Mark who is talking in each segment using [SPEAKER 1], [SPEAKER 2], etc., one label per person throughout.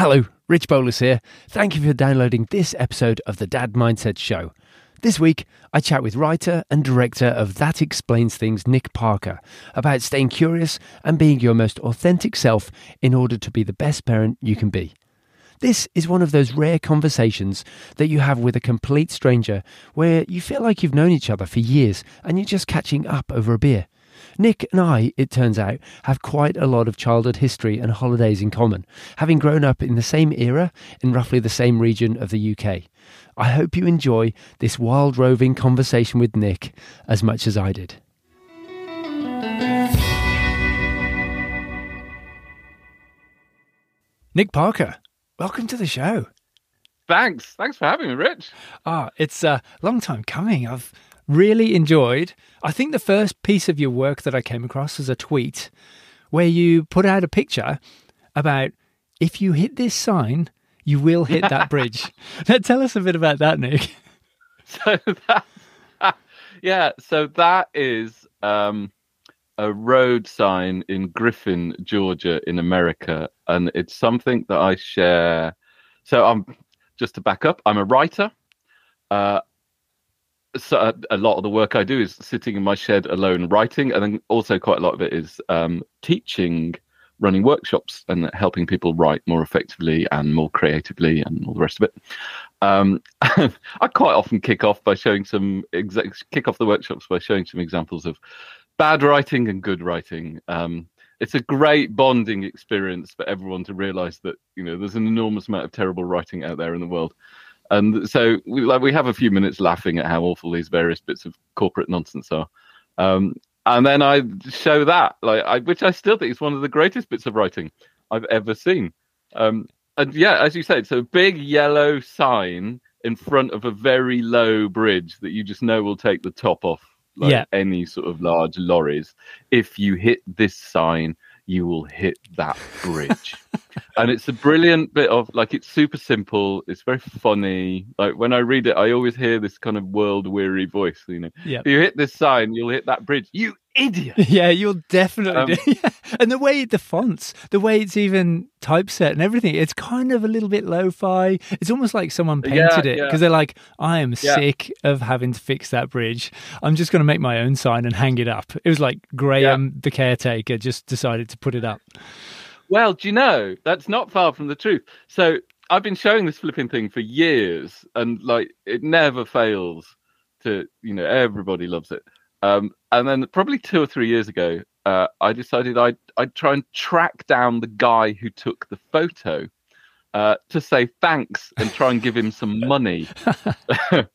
[SPEAKER 1] Hello, Rich Bolus here. Thank you for downloading this episode of the Dad Mindset Show. This week, I chat with writer and director of That Explains Things, Nick Parker, about staying curious and being your most authentic self in order to be the best parent you can be. This is one of those rare conversations that you have with a complete stranger where you feel like you've known each other for years and you're just catching up over a beer. Nick and I, it turns out, have quite a lot of childhood history and holidays in common, having grown up in the same era in roughly the same region of the UK. I hope you enjoy this wild roving conversation with Nick as much as I did. Nick Parker, welcome to the show.
[SPEAKER 2] Thanks. Thanks for having me, Rich.
[SPEAKER 1] Ah, it's a long time coming. I've really enjoyed. I think the first piece of your work that I came across was a tweet where you put out a picture about if you hit this sign, you will hit that bridge. now, tell us a bit about that, Nick.
[SPEAKER 2] So that, yeah, so that is um, a road sign in Griffin, Georgia, in America, and it's something that I share. So I'm just to back up. I'm a writer. Uh, so a, a, lot of the work I do is sitting in my shed alone writing, and then also quite a lot of it is um, teaching, running workshops, and helping people write more effectively and more creatively, and all the rest of it. Um, I quite often kick off by showing some kick off the workshops by showing some examples of bad writing and good writing. Um, it's a great bonding experience for everyone to realize that you know there's an enormous amount of terrible writing out there in the world and so we like we have a few minutes laughing at how awful these various bits of corporate nonsense are. Um, and then I show that, like, I, which I still think is one of the greatest bits of writing I've ever seen. Um, and yeah, as you said, a big yellow sign in front of a very low bridge that you just know will take the top off like yeah. any sort of large lorries. If you hit this sign, you will hit that bridge. and it's a brilliant bit of like it's super simple. It's very funny. Like when I read it, I always hear this kind of world weary voice. You know, yeah. You hit this sign, you'll hit that bridge. You idiot.
[SPEAKER 1] Yeah, you'll definitely um, do. And the way the fonts, the way it's even typeset and everything, it's kind of a little bit lo-fi. It's almost like someone painted yeah, it because yeah. they're like, I am sick of having to fix that bridge. I'm just going to make my own sign and hang it up. It was like Graham, the caretaker, just decided to put it up.
[SPEAKER 2] Well, do you know that's not far from the truth? So I've been showing this flipping thing for years, and like it never fails to, you know, everybody loves it. Um, and then probably two or three years ago, uh, I decided I'd, I'd try and track down the guy who took the photo uh, to say thanks and try and give him some money.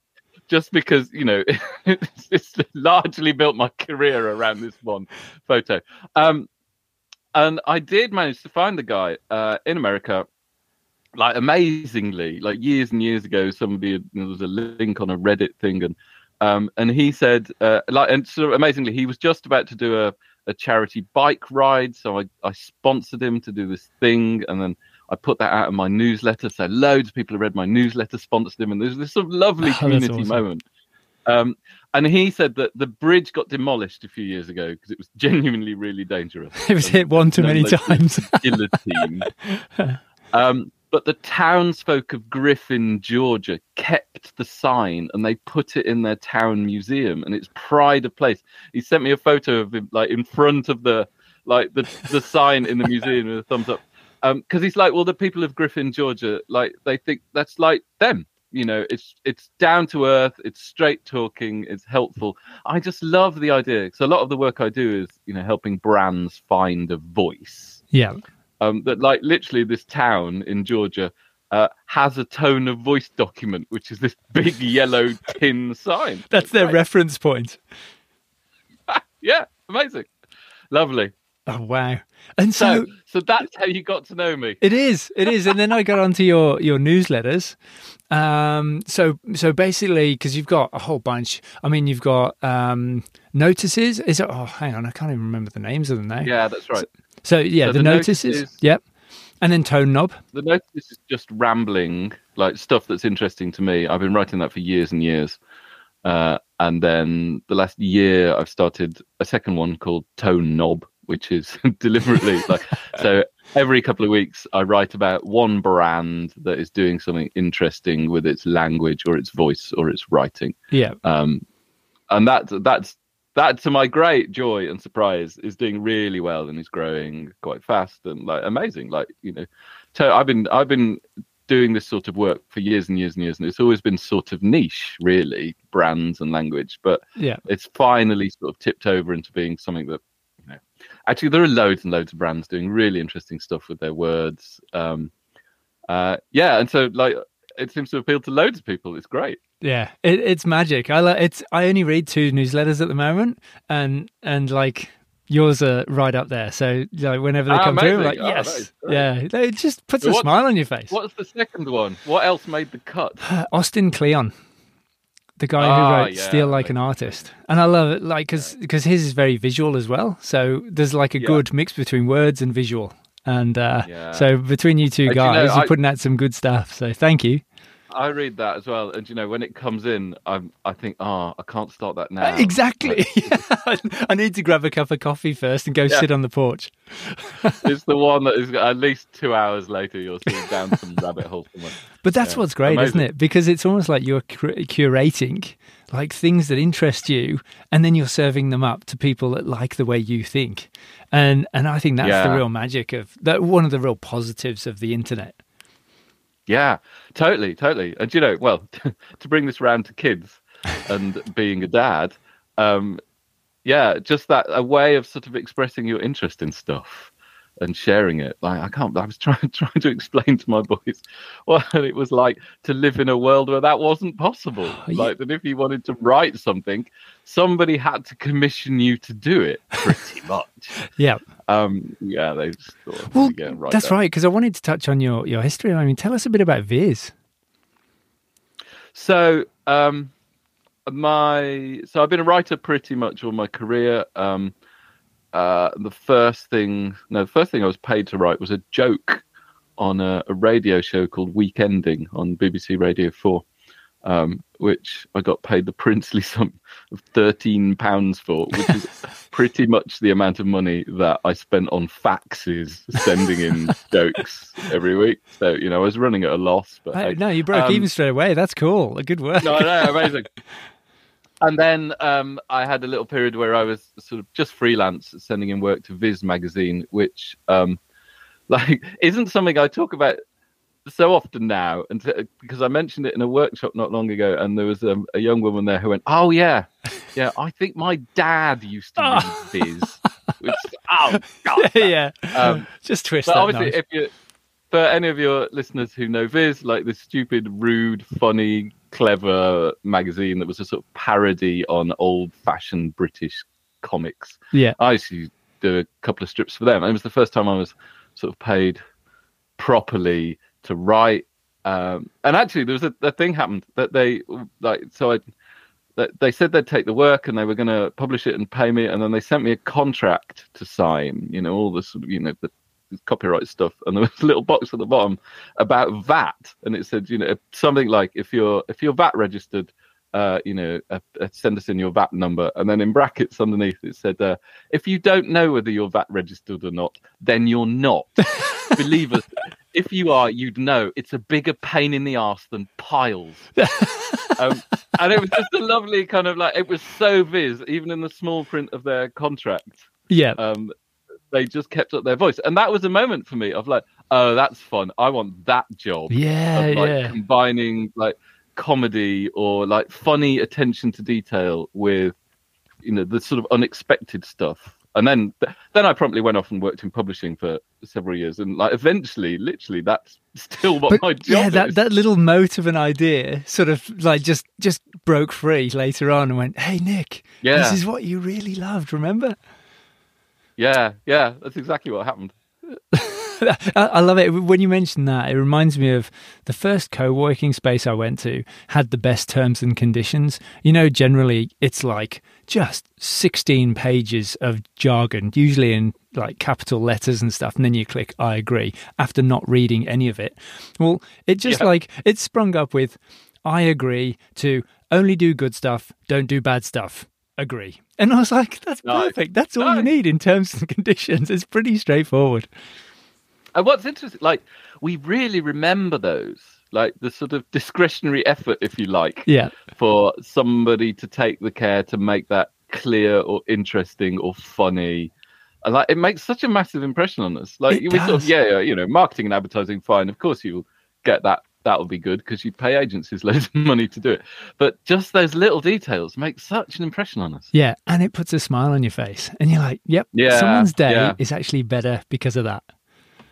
[SPEAKER 2] Just because, you know, it's, it's, largely built my career around this one photo. Um, and I did manage to find the guy uh, in America like amazingly, like years and years ago, somebody had, you there was a link on a Reddit thing, and um, and he said, uh, like, and sort of amazingly, he was just about to do a, a charity bike ride. So I, I sponsored him to do this thing. And then I put that out in my newsletter. So loads of people who read my newsletter sponsored him. And there's this sort of lovely community awesome. moment. Um, and he said that the bridge got demolished a few years ago because it was genuinely really dangerous.
[SPEAKER 1] It was hit one too many times.
[SPEAKER 2] guillotine. um, but the townsfolk of Griffin, Georgia, kept the sign and they put it in their town museum, and it's pride of place. He sent me a photo of him, like in front of the like the the sign in the museum with a thumbs up. Because um, he's like, well, the people of Griffin, Georgia, like they think that's like them. You know, it's it's down to earth, it's straight talking, it's helpful. I just love the idea because a lot of the work I do is, you know, helping brands find a voice.
[SPEAKER 1] Yeah
[SPEAKER 2] um, that like literally this town in Georgia uh, has a tone of voice document, which is this big yellow tin sign.
[SPEAKER 1] That's their right. reference point.
[SPEAKER 2] yeah, amazing, lovely.
[SPEAKER 1] Oh wow! And so,
[SPEAKER 2] so, so that's how you got to know me.
[SPEAKER 1] It is, it is. and then I got onto your your newsletters. Um, so so basically, because you've got a whole bunch. I mean, you've got um notices. Is it? Oh, hang on, I can't even remember the names of them now.
[SPEAKER 2] Yeah, that's right.
[SPEAKER 1] So, so yeah, so the, the notices. Notice yep. And then tone knob.
[SPEAKER 2] The notice is just rambling, like stuff that's interesting to me. I've been writing that for years and years. Uh, and then the last year, I've started a second one called Tone Knob, which is deliberately like so. every couple of weeks I write about one brand that is doing something interesting with its language or its voice or its writing.
[SPEAKER 1] Yeah.
[SPEAKER 2] Um, and that that's that to my great joy and surprise is doing really well and is growing quite fast and like amazing. Like you know, so I've been I've been doing this sort of work for years and years and years, and it's always been sort of niche, really, brands and language. But
[SPEAKER 1] Yeah.
[SPEAKER 2] it's finally sort of tipped over into being something that. Actually, there are loads and loads of brands doing really interesting stuff with their words. Um, uh, yeah, and so like it seems to appeal to loads of people. It's great.
[SPEAKER 1] Yeah, it, it's magic. I like it's. I only read two newsletters at the moment, and and like yours are right up there. So like whenever they
[SPEAKER 2] Ah,
[SPEAKER 1] come through, I'm like
[SPEAKER 2] Oh,
[SPEAKER 1] yes, yeah, it just puts
[SPEAKER 2] So
[SPEAKER 1] a smile on your face.
[SPEAKER 2] What's the second one? What else made the cut?
[SPEAKER 1] Austin Kleon, the guy
[SPEAKER 2] Ah,
[SPEAKER 1] who wrote
[SPEAKER 2] yeah,
[SPEAKER 1] "Steal Like an Artist," and I love it, like because his is very visual as well. So there's like a
[SPEAKER 2] Yeah.
[SPEAKER 1] good mix between words and visual. And uh,
[SPEAKER 2] Yeah.
[SPEAKER 1] so between you two
[SPEAKER 2] you know,
[SPEAKER 1] guys, you're
[SPEAKER 2] I-
[SPEAKER 1] putting out some good stuff. So thank you.
[SPEAKER 2] I read that as well, and you know when it comes in, I'm I think, oh, I can't start that now.
[SPEAKER 1] Uh, exactly. I need to grab a cup of coffee first and go
[SPEAKER 2] Yeah.
[SPEAKER 1] sit on the porch.
[SPEAKER 2] it's the one that is at least two hours later. You're down some rabbit hole somewhere.
[SPEAKER 1] But that's
[SPEAKER 2] Yeah,
[SPEAKER 1] what's great, isn't it? Because it's almost like you're curating like things that interest you, and then you're serving them up to people that like the way you think. And and I think that's the real magic of that. One of the real positives of the internet.
[SPEAKER 2] Yeah, totally, totally. And you know, well, to bring this round to kids and being a dad, um, yeah, just that a way of sort of expressing your interest in stuff and sharing it. Like I can't. I was trying trying to explain to my boys what it was like to live in a world where that wasn't possible. Like that, if you wanted to write something, somebody had to commission you to do it. Pretty much.
[SPEAKER 1] Yeah.
[SPEAKER 2] Um, yeah, they
[SPEAKER 1] Well,
[SPEAKER 2] right
[SPEAKER 1] that's
[SPEAKER 2] there.
[SPEAKER 1] right. Because I wanted to touch on your your history. I mean, tell us a bit about Viz.
[SPEAKER 2] So, um, my so I've been a writer pretty much all my career. Um, uh, the first thing, no, the first thing I was paid to write was a joke on a, a radio show called Weekending on BBC Radio Four, um, which I got paid the princely sum of thirteen pounds for, which is pretty much the amount of money that I spent on faxes sending in jokes every week. So you know, I was running at a loss. But
[SPEAKER 1] Hey,
[SPEAKER 2] hey,
[SPEAKER 1] no, you broke
[SPEAKER 2] um,
[SPEAKER 1] even straight away. That's cool. A good work.
[SPEAKER 2] no, no, amazing. And then um, I had a little period where I was sort of just freelance, sending in work to Viz magazine, which um, like isn't something I talk about so often now, and t- because I mentioned it in a workshop not long ago, and there was um, a young woman there who went, "Oh yeah, yeah, I think my dad used to read Viz." Which, oh god,
[SPEAKER 1] yeah.
[SPEAKER 2] Um,
[SPEAKER 1] Just twist
[SPEAKER 2] but obviously,
[SPEAKER 1] knife.
[SPEAKER 2] if you, for any of your listeners who know Viz, like this stupid, rude, funny, clever magazine that was a sort of parody on old-fashioned British comics.
[SPEAKER 1] yeah.
[SPEAKER 2] I used to do a couple of strips for them. And it was the first time I was sort of paid properly to write. Um, and actually, there was a, a thing happened that they like. So I, that they said they'd take the work and they were going to publish it and pay me, and then they sent me a contract to sign. You know, all this sort of you know the copyright stuff, and there was a little box at the bottom about VAT, and it said you know something like if you're if you're VAT registered. Uh, you know, uh, uh, send us in your VAT number, and then in brackets underneath it said, uh, "If you don't know whether you're VAT registered or not, then you're not. Believe us, if you are, you'd know. It's a bigger pain in the ass than piles." um, and it was just a lovely kind of like it was so viz, even in the small print of their contract.
[SPEAKER 1] Yeah.
[SPEAKER 2] Um, they just kept up their voice, and that was a moment for me of like, "Oh, that's fun. I want that job."
[SPEAKER 1] yeah.
[SPEAKER 2] of like
[SPEAKER 1] yeah.
[SPEAKER 2] combining like comedy or like funny attention to detail with you know the sort of unexpected stuff and then then i promptly went off and worked in publishing for several years and like eventually literally that's still what
[SPEAKER 1] But
[SPEAKER 2] my job
[SPEAKER 1] yeah, that,
[SPEAKER 2] is
[SPEAKER 1] that little mote of an idea sort of like just just broke free later on and went, "Hey Nick,
[SPEAKER 2] yeah
[SPEAKER 1] this is what you really loved." Remember?
[SPEAKER 2] Yeah yeah that's exactly what happened
[SPEAKER 1] I, love it when you mention that. It reminds me of the first co-working space I went to had the best terms and conditions. You know, generally it's like just sixteen pages of jargon, usually in like capital letters and stuff, and then you click "I agree" after not reading any of it. Well, it just
[SPEAKER 2] Yeah.
[SPEAKER 1] like it sprung up with "I agree" to only do good stuff, don't do bad stuff. Agree. And I was like, that's
[SPEAKER 2] Nice.
[SPEAKER 1] perfect. That's all you need in terms and conditions. It's pretty straightforward.
[SPEAKER 2] And what's interesting, like we really remember those, like the sort of discretionary effort, if you like,
[SPEAKER 1] Yeah.
[SPEAKER 2] for somebody to take the care to make that clear or interesting or funny. And like it makes such a massive impression on us. Like
[SPEAKER 1] It
[SPEAKER 2] we sort of yeah, yeah, you know, marketing and advertising, fine. Of course you'll get that that'll be good because you pay agencies loads of money to do it. But just those little details make such an impression on us.
[SPEAKER 1] Yeah. And it puts a smile on your face. And you're like, yep,
[SPEAKER 2] Yeah,
[SPEAKER 1] someone's day
[SPEAKER 2] yeah.
[SPEAKER 1] is actually better because of that.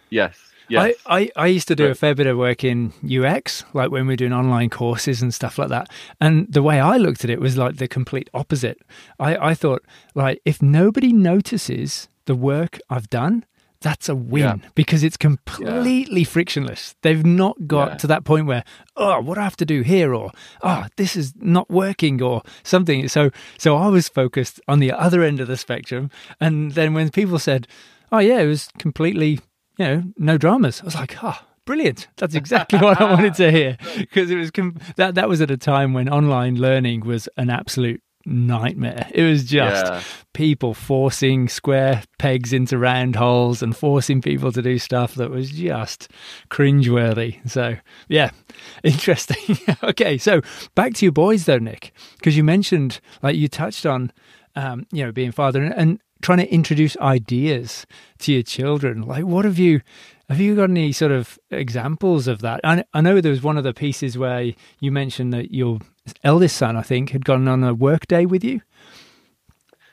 [SPEAKER 2] Yes. Yes.
[SPEAKER 1] I, I, I used to do a fair bit of work in UX, like when we are doing online courses and stuff like that. And the way I looked at it was like the complete opposite. I, I thought, like, if nobody notices the work I've done, that's a win
[SPEAKER 2] Yeah.
[SPEAKER 1] because it's completely frictionless. They've not got
[SPEAKER 2] Yeah.
[SPEAKER 1] to that point where, oh, what do I have to do here? Or, oh, this is not working or something. So, so I was focused on the other end of the spectrum. And then when people said, oh, yeah, it was completely you know, no dramas. I was like, oh, brilliant. That's exactly what I wanted to hear. Because it was com- that that was at a time when online learning was an absolute nightmare. It was just
[SPEAKER 2] Yeah.
[SPEAKER 1] people forcing square pegs into round holes and forcing people to do stuff that was just cringeworthy. So, yeah, interesting. okay, so back to your boys though, Nick, because you mentioned, like, you touched on, um, you know, being father and, and trying to introduce ideas to your children. Like, what have you? Have you got any sort of examples of that? I, I know there was one of the pieces where you mentioned that your eldest son, I think, had gone on a work day with you.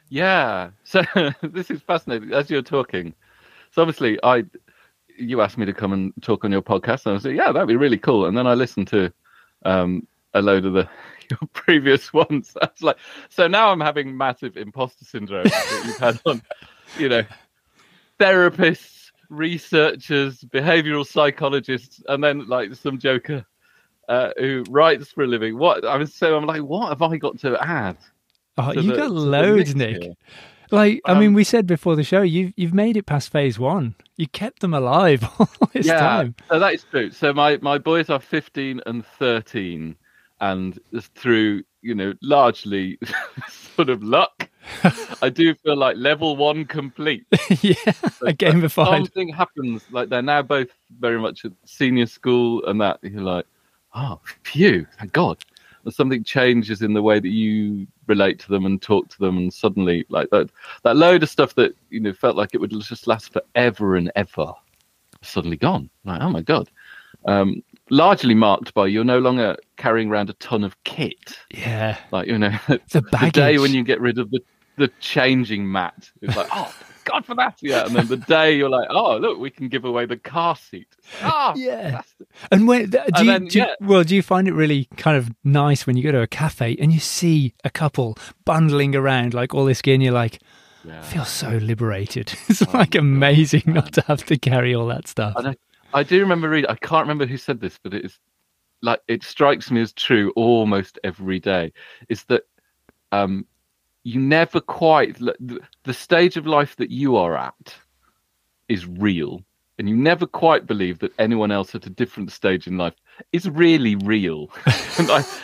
[SPEAKER 2] Yeah. So this is fascinating. As you're talking, so obviously I, you asked me to come and talk on your podcast, and I like, yeah, that'd be really cool. And then I listened to um, a load of the your previous ones. I was like, so now I'm having massive imposter syndrome that you've had on, you know, therapists, researchers, behavioral psychologists, and then like some joker uh, who writes for a living. What I was so I'm like, what have I got to add?
[SPEAKER 1] Oh,
[SPEAKER 2] to
[SPEAKER 1] you
[SPEAKER 2] the-
[SPEAKER 1] got loads, Nick.
[SPEAKER 2] here?
[SPEAKER 1] Like, I mean,
[SPEAKER 2] Um,
[SPEAKER 1] we said before the show, you've you've made it past phase one. You kept them alive all this time.
[SPEAKER 2] so that is true. So my my boys are 15 and 13, and through you know largely sort of luck. I do feel like level one complete.
[SPEAKER 1] yeah, a gamified.
[SPEAKER 2] Uh, something happens like they're now both very much at senior school, and that you're like, oh, phew, thank God. And something changes in the way that you relate to them and talk to them, and suddenly like that that load of stuff that you know felt like it would just last forever and ever, suddenly gone. Like, oh my God. Um, largely marked by you're no longer carrying around a ton of kit.
[SPEAKER 1] Yeah,
[SPEAKER 2] Like you know,
[SPEAKER 1] the
[SPEAKER 2] the day when you get rid of the the changing mat, it's like, oh God for that, yeah. And then the day you're like, oh look, we can give away the car seat. Ah,
[SPEAKER 1] Yeah.
[SPEAKER 2] fantastic.
[SPEAKER 1] And when do
[SPEAKER 2] And
[SPEAKER 1] you,
[SPEAKER 2] then,
[SPEAKER 1] do you- well, do you find it really kind of nice when you go to a cafe and you see a couple bundling around like all this gear, and you're like,
[SPEAKER 2] Yeah.
[SPEAKER 1] I feel so liberated. It's
[SPEAKER 2] Oh
[SPEAKER 1] like
[SPEAKER 2] my God,
[SPEAKER 1] amazing not to have to carry all that stuff.
[SPEAKER 2] I know. I do remember reading. I can't remember who said this, but it's like it strikes me as true almost every day. Is that um, you never quite the, stage of life that you are at is real, and you never quite believe that anyone else at a different stage in life is really real.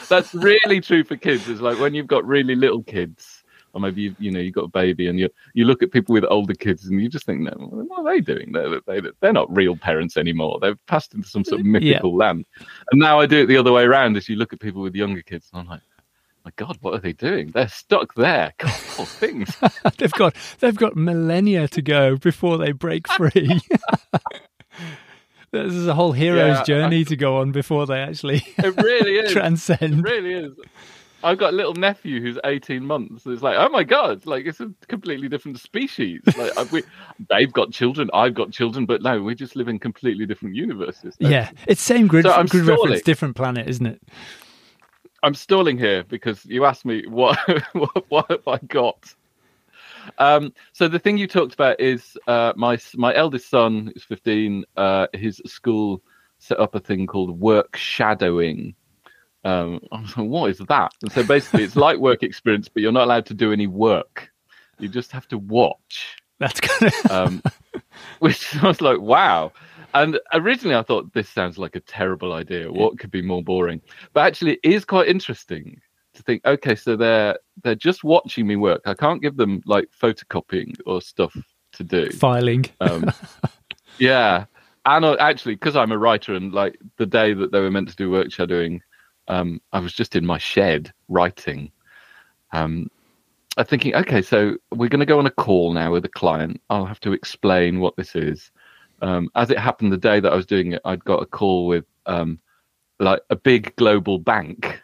[SPEAKER 2] that's really true for kids. It's like when you've got really little kids. Or maybe you, you know you've got a baby and you you look at people with older kids and you just think, no, what are they doing? They're they, they're not real parents anymore. They've passed into some sort of mythical land. And now I do it the other way around. As you look at people with younger kids, and I'm like, my God, what are they doing? They're stuck there. God, poor things.
[SPEAKER 1] they've got they've got millennia to go before they break free. There's a whole hero's
[SPEAKER 2] Yeah, I-
[SPEAKER 1] journey to go on before they actually
[SPEAKER 2] It really is. It
[SPEAKER 1] transcend.
[SPEAKER 2] really is. I've got a little nephew who's 18 months. It's like, oh my god, like it's a completely different species. Like we, they've got children, I've got children, but no, we just live in completely different universes.
[SPEAKER 1] Yeah, it's same grid,
[SPEAKER 2] So I'm
[SPEAKER 1] grid reference, different planet, isn't it?
[SPEAKER 2] I'm stalling here because you asked me what what, what have I got. Um, so the thing you talked about is uh, my my eldest son is 15. Uh, his school set up a thing called work shadowing. Um, I was like, what is that? And so basically, it's like work experience, but you're not allowed to do any work. You just have to watch.
[SPEAKER 1] That's kind of
[SPEAKER 2] Um, which I was like, wow. And originally, I thought this sounds like a terrible idea. What could be more boring? But actually, it is quite interesting to think. Okay, so they're they're just watching me work. I can't give them like photocopying or stuff to do.
[SPEAKER 1] filing.
[SPEAKER 2] Um, yeah, and uh, actually, because I'm a writer, and like the day that they were meant to do work shadowing, um, I was just in my shed writing. Um, I'm thinking, okay, so we're going to go on a call now with a client. I'll have to explain what this is. Um, as it happened, the day that I was doing it, I'd got a call with um, like a big global bank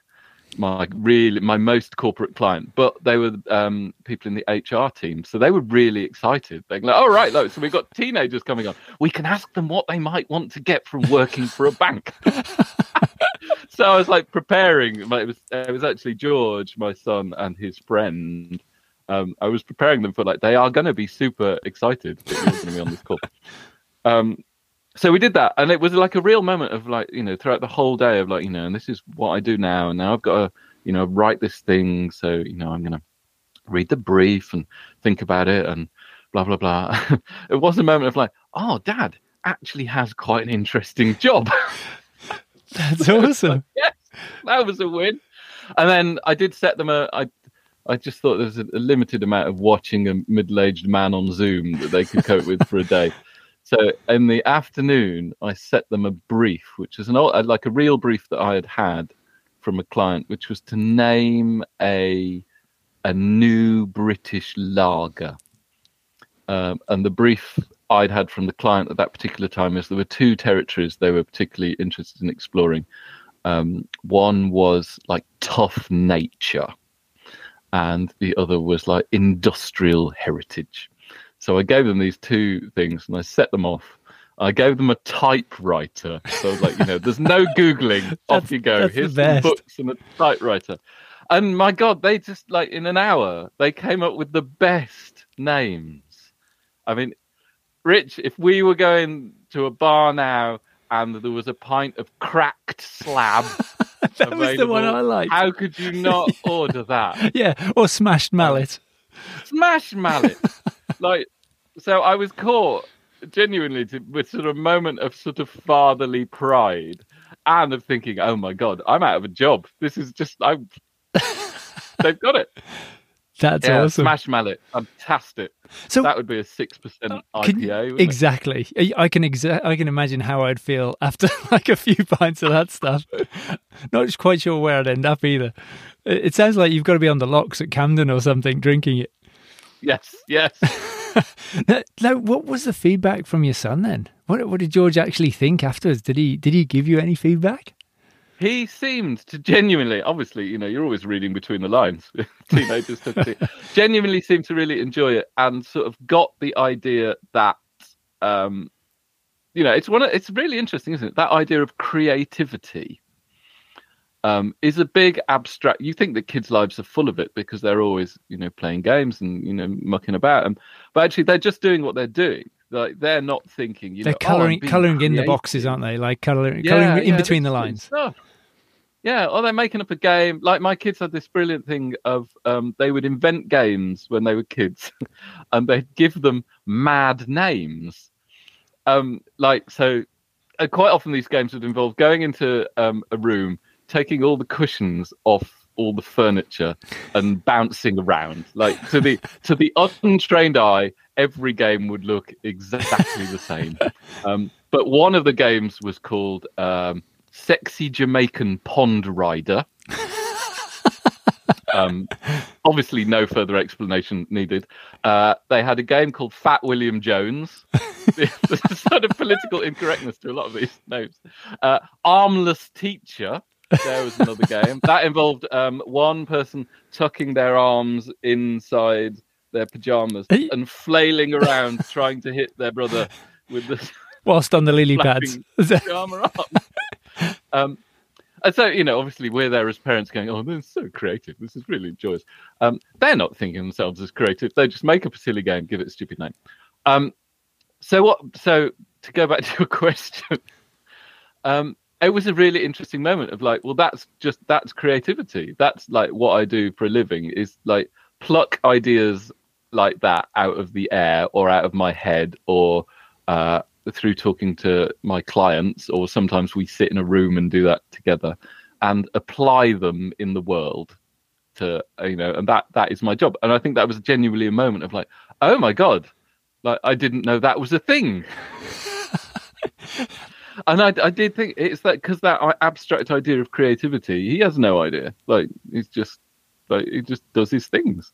[SPEAKER 2] my really my most corporate client, but they were um, people in the HR team, so they were really excited. They're like, "All right, look, so we've got teenagers coming on. We can ask them what they might want to get from working for a bank." so I was like preparing. It was it was actually George, my son, and his friend. Um, I was preparing them for like they are going to be super excited that you're going to be on this call. Um, so we did that and it was like a real moment of like you know throughout the whole day of like you know and this is what i do now and now i've got to you know write this thing so you know i'm going to read the brief and think about it and blah blah blah it was a moment of like oh dad actually has quite an interesting job
[SPEAKER 3] that's awesome
[SPEAKER 2] yes that was a win and then i did set them a i I just thought there was a, a limited amount of watching a middle-aged man on Zoom that they could cope with for a day. So in the afternoon, I set them a brief, which is an old, like a real brief that I had had from a client, which was to name a a new British lager. Um, and the brief I'd had from the client at that particular time is there were two territories they were particularly interested in exploring. Um, one was like tough nature, and the other was like industrial heritage. So I gave them these two things and I set them off. I gave them a typewriter. So I was like, you know, there's no Googling. off you go. Here's some books and a typewriter. And my God, they just like in an hour, they came up with the best names. I mean, Rich, if we were going to a bar now and there was a pint of cracked slab.
[SPEAKER 3] that was the one I liked.
[SPEAKER 2] How could you not order that?
[SPEAKER 3] Yeah, or smashed mallet.
[SPEAKER 2] Smashed mallet like, so I was caught genuinely to, with sort of a moment of sort of fatherly pride and of thinking, oh my god, I'm out of a job. This is just I'm. they've got it.
[SPEAKER 3] That's yeah, awesome.
[SPEAKER 2] Smash mallet, fantastic. So that would be a six percent uh, IPA.
[SPEAKER 3] exactly. It? I can exa- I can imagine how I'd feel after like a few pints of that stuff. Not quite sure where I'd end up either. It sounds like you've got to be on the locks at Camden or something drinking it.
[SPEAKER 2] Yes, yes.
[SPEAKER 3] now, what was the feedback from your son then? What, what did George actually think afterwards? Did he did he give you any feedback?
[SPEAKER 2] He seemed to genuinely, obviously, you know, you're always reading between the lines. Teenagers genuinely seemed to really enjoy it and sort of got the idea that, um, you know, it's one. Of, it's really interesting, isn't it? That idea of creativity um, is a big abstract. You think that kids' lives are full of it because they're always, you know, playing games and you know mucking about them, but actually they're just doing what they're doing. Like they're not thinking. You
[SPEAKER 3] they're
[SPEAKER 2] know,
[SPEAKER 3] coloring
[SPEAKER 2] oh,
[SPEAKER 3] coloring in the boxes, aren't they? Like coloring, yeah, coloring in between the lines.
[SPEAKER 2] Yeah, or they're making up a game. Like my kids had this brilliant thing of um, they would invent games when they were kids, and they'd give them mad names. Um, like so, uh, quite often these games would involve going into um, a room taking all the cushions off all the furniture and bouncing around. Like to the to the untrained eye, every game would look exactly the same. Um, but one of the games was called um, "Sexy Jamaican Pond Rider." um, obviously, no further explanation needed. Uh, they had a game called Fat William Jones. There's sort of political incorrectness to a lot of these names. Uh, Armless Teacher there was another game that involved um, one person tucking their arms inside their pajamas and flailing around trying to hit their brother with the
[SPEAKER 3] whilst on the lily pads.
[SPEAKER 2] Um, and so you know, obviously, we're there as parents going, "Oh, this is so creative. This is really joyous." Um, they're not thinking themselves as creative. They just make up a silly game, give it a stupid name. Um, so what? So to go back to your question, um, it was a really interesting moment of like, well, that's just that's creativity. That's like what I do for a living is like pluck ideas like that out of the air or out of my head or uh, through talking to my clients, or sometimes we sit in a room and do that together and apply them in the world to you know and that that is my job and i think that was genuinely a moment of like oh my god like i didn't know that was a thing and I, I did think it's that because that abstract idea of creativity, he has no idea. Like he's just like he just does his things.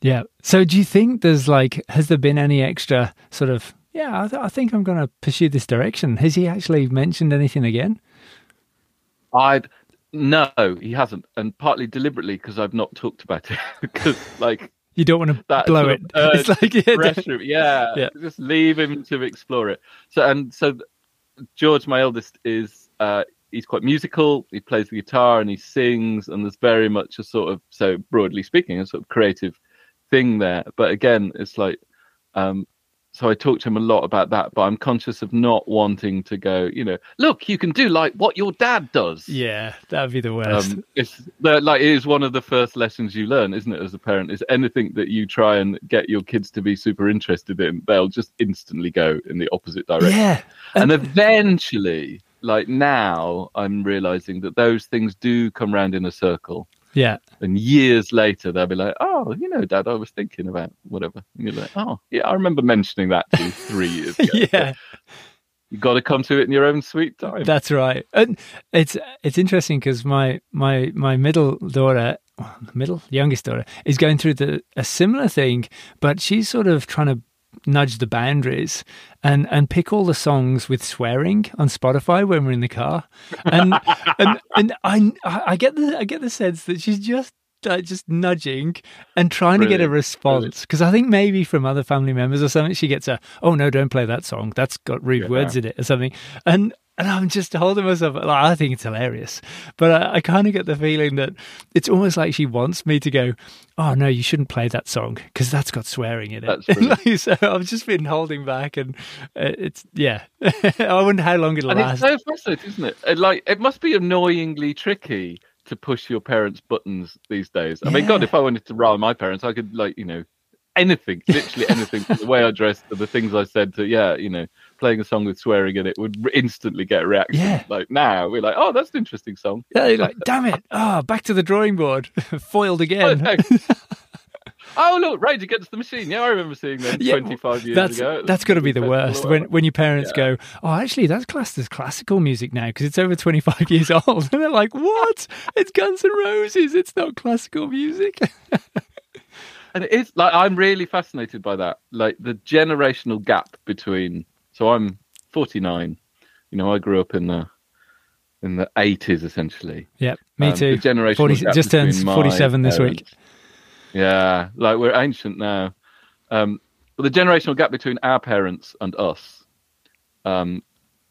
[SPEAKER 1] Yeah. So do you think there's like has there been any extra sort of yeah, I, th- I think I'm going to pursue this direction. Has he actually mentioned anything again?
[SPEAKER 2] I'd no, he hasn't, and partly deliberately because I've not talked about it because like
[SPEAKER 1] you don't want to blow it.
[SPEAKER 2] it's like yeah, yeah, yeah, just leave him to explore it. So and so, George, my eldest, is uh, he's quite musical. He plays the guitar and he sings, and there's very much a sort of so broadly speaking, a sort of creative thing there. But again, it's like um, so I talk to him a lot about that, but I'm conscious of not wanting to go, you know, look, you can do like what your dad does.
[SPEAKER 1] Yeah, that'd be the worst. Um,
[SPEAKER 2] it's like it is one of the first lessons you learn, isn't it, as a parent? Is anything that you try and get your kids to be super interested in, they'll just instantly go in the opposite direction.
[SPEAKER 1] Yeah.
[SPEAKER 2] And eventually, like now, I'm realizing that those things do come round in a circle.
[SPEAKER 1] Yeah.
[SPEAKER 2] And years later, they'll be like, oh, you know, Dad, I was thinking about whatever. And you're like, oh, yeah, I remember mentioning that to you three years ago.
[SPEAKER 1] yeah.
[SPEAKER 2] You got to come to it in your own sweet time.
[SPEAKER 1] That's right. And it's it's interesting because my my my middle daughter, middle youngest daughter, is going through the a similar thing, but she's sort of trying to nudge the boundaries and and pick all the songs with swearing on Spotify when we're in the car, and and and I I get the I get the sense that she's just uh, just nudging and trying to get a response because I think maybe from other family members or something she gets a oh no don't play that song that's got rude yeah. words in it or something and and I'm just holding myself. Like, I think it's hilarious, but I, I kind of get the feeling that it's almost like she wants me to go. Oh no, you shouldn't play that song because that's got swearing in it. like, so I've just been holding back, and uh, it's yeah. I wonder how long it'll
[SPEAKER 2] and
[SPEAKER 1] last.
[SPEAKER 2] It's so fascinating, isn't it? it? Like it must be annoyingly tricky to push your parents' buttons these days. I yeah. mean, God, if I wanted to rile my parents, I could like you know anything, literally anything. the way I dressed, to the things I said, to yeah, you know, playing a song with swearing in it would instantly get a reaction.
[SPEAKER 1] Yeah.
[SPEAKER 2] Like now, we're like, oh, that's an interesting song.
[SPEAKER 1] Yeah, you're like, damn it, oh, back to the drawing board, foiled again.
[SPEAKER 2] Oh, oh look, Rage Against the Machine. Yeah, I remember seeing them yeah, 25 years
[SPEAKER 1] that's,
[SPEAKER 2] ago.
[SPEAKER 1] That's got to be the worst when when your parents yeah. go, "Oh, actually, that's classed as classical music now because it's over 25 years old," and they're like, "What? It's Guns N' Roses. It's not classical music."
[SPEAKER 2] and it is like I'm really fascinated by that, like the generational gap between. So I'm 49. You know, I grew up in the in the 80s essentially.
[SPEAKER 1] Yeah, me um, too. Generation 40, just turns 47 this week.
[SPEAKER 2] Yeah, like we're ancient now. Um, but the generational gap between our parents and us um,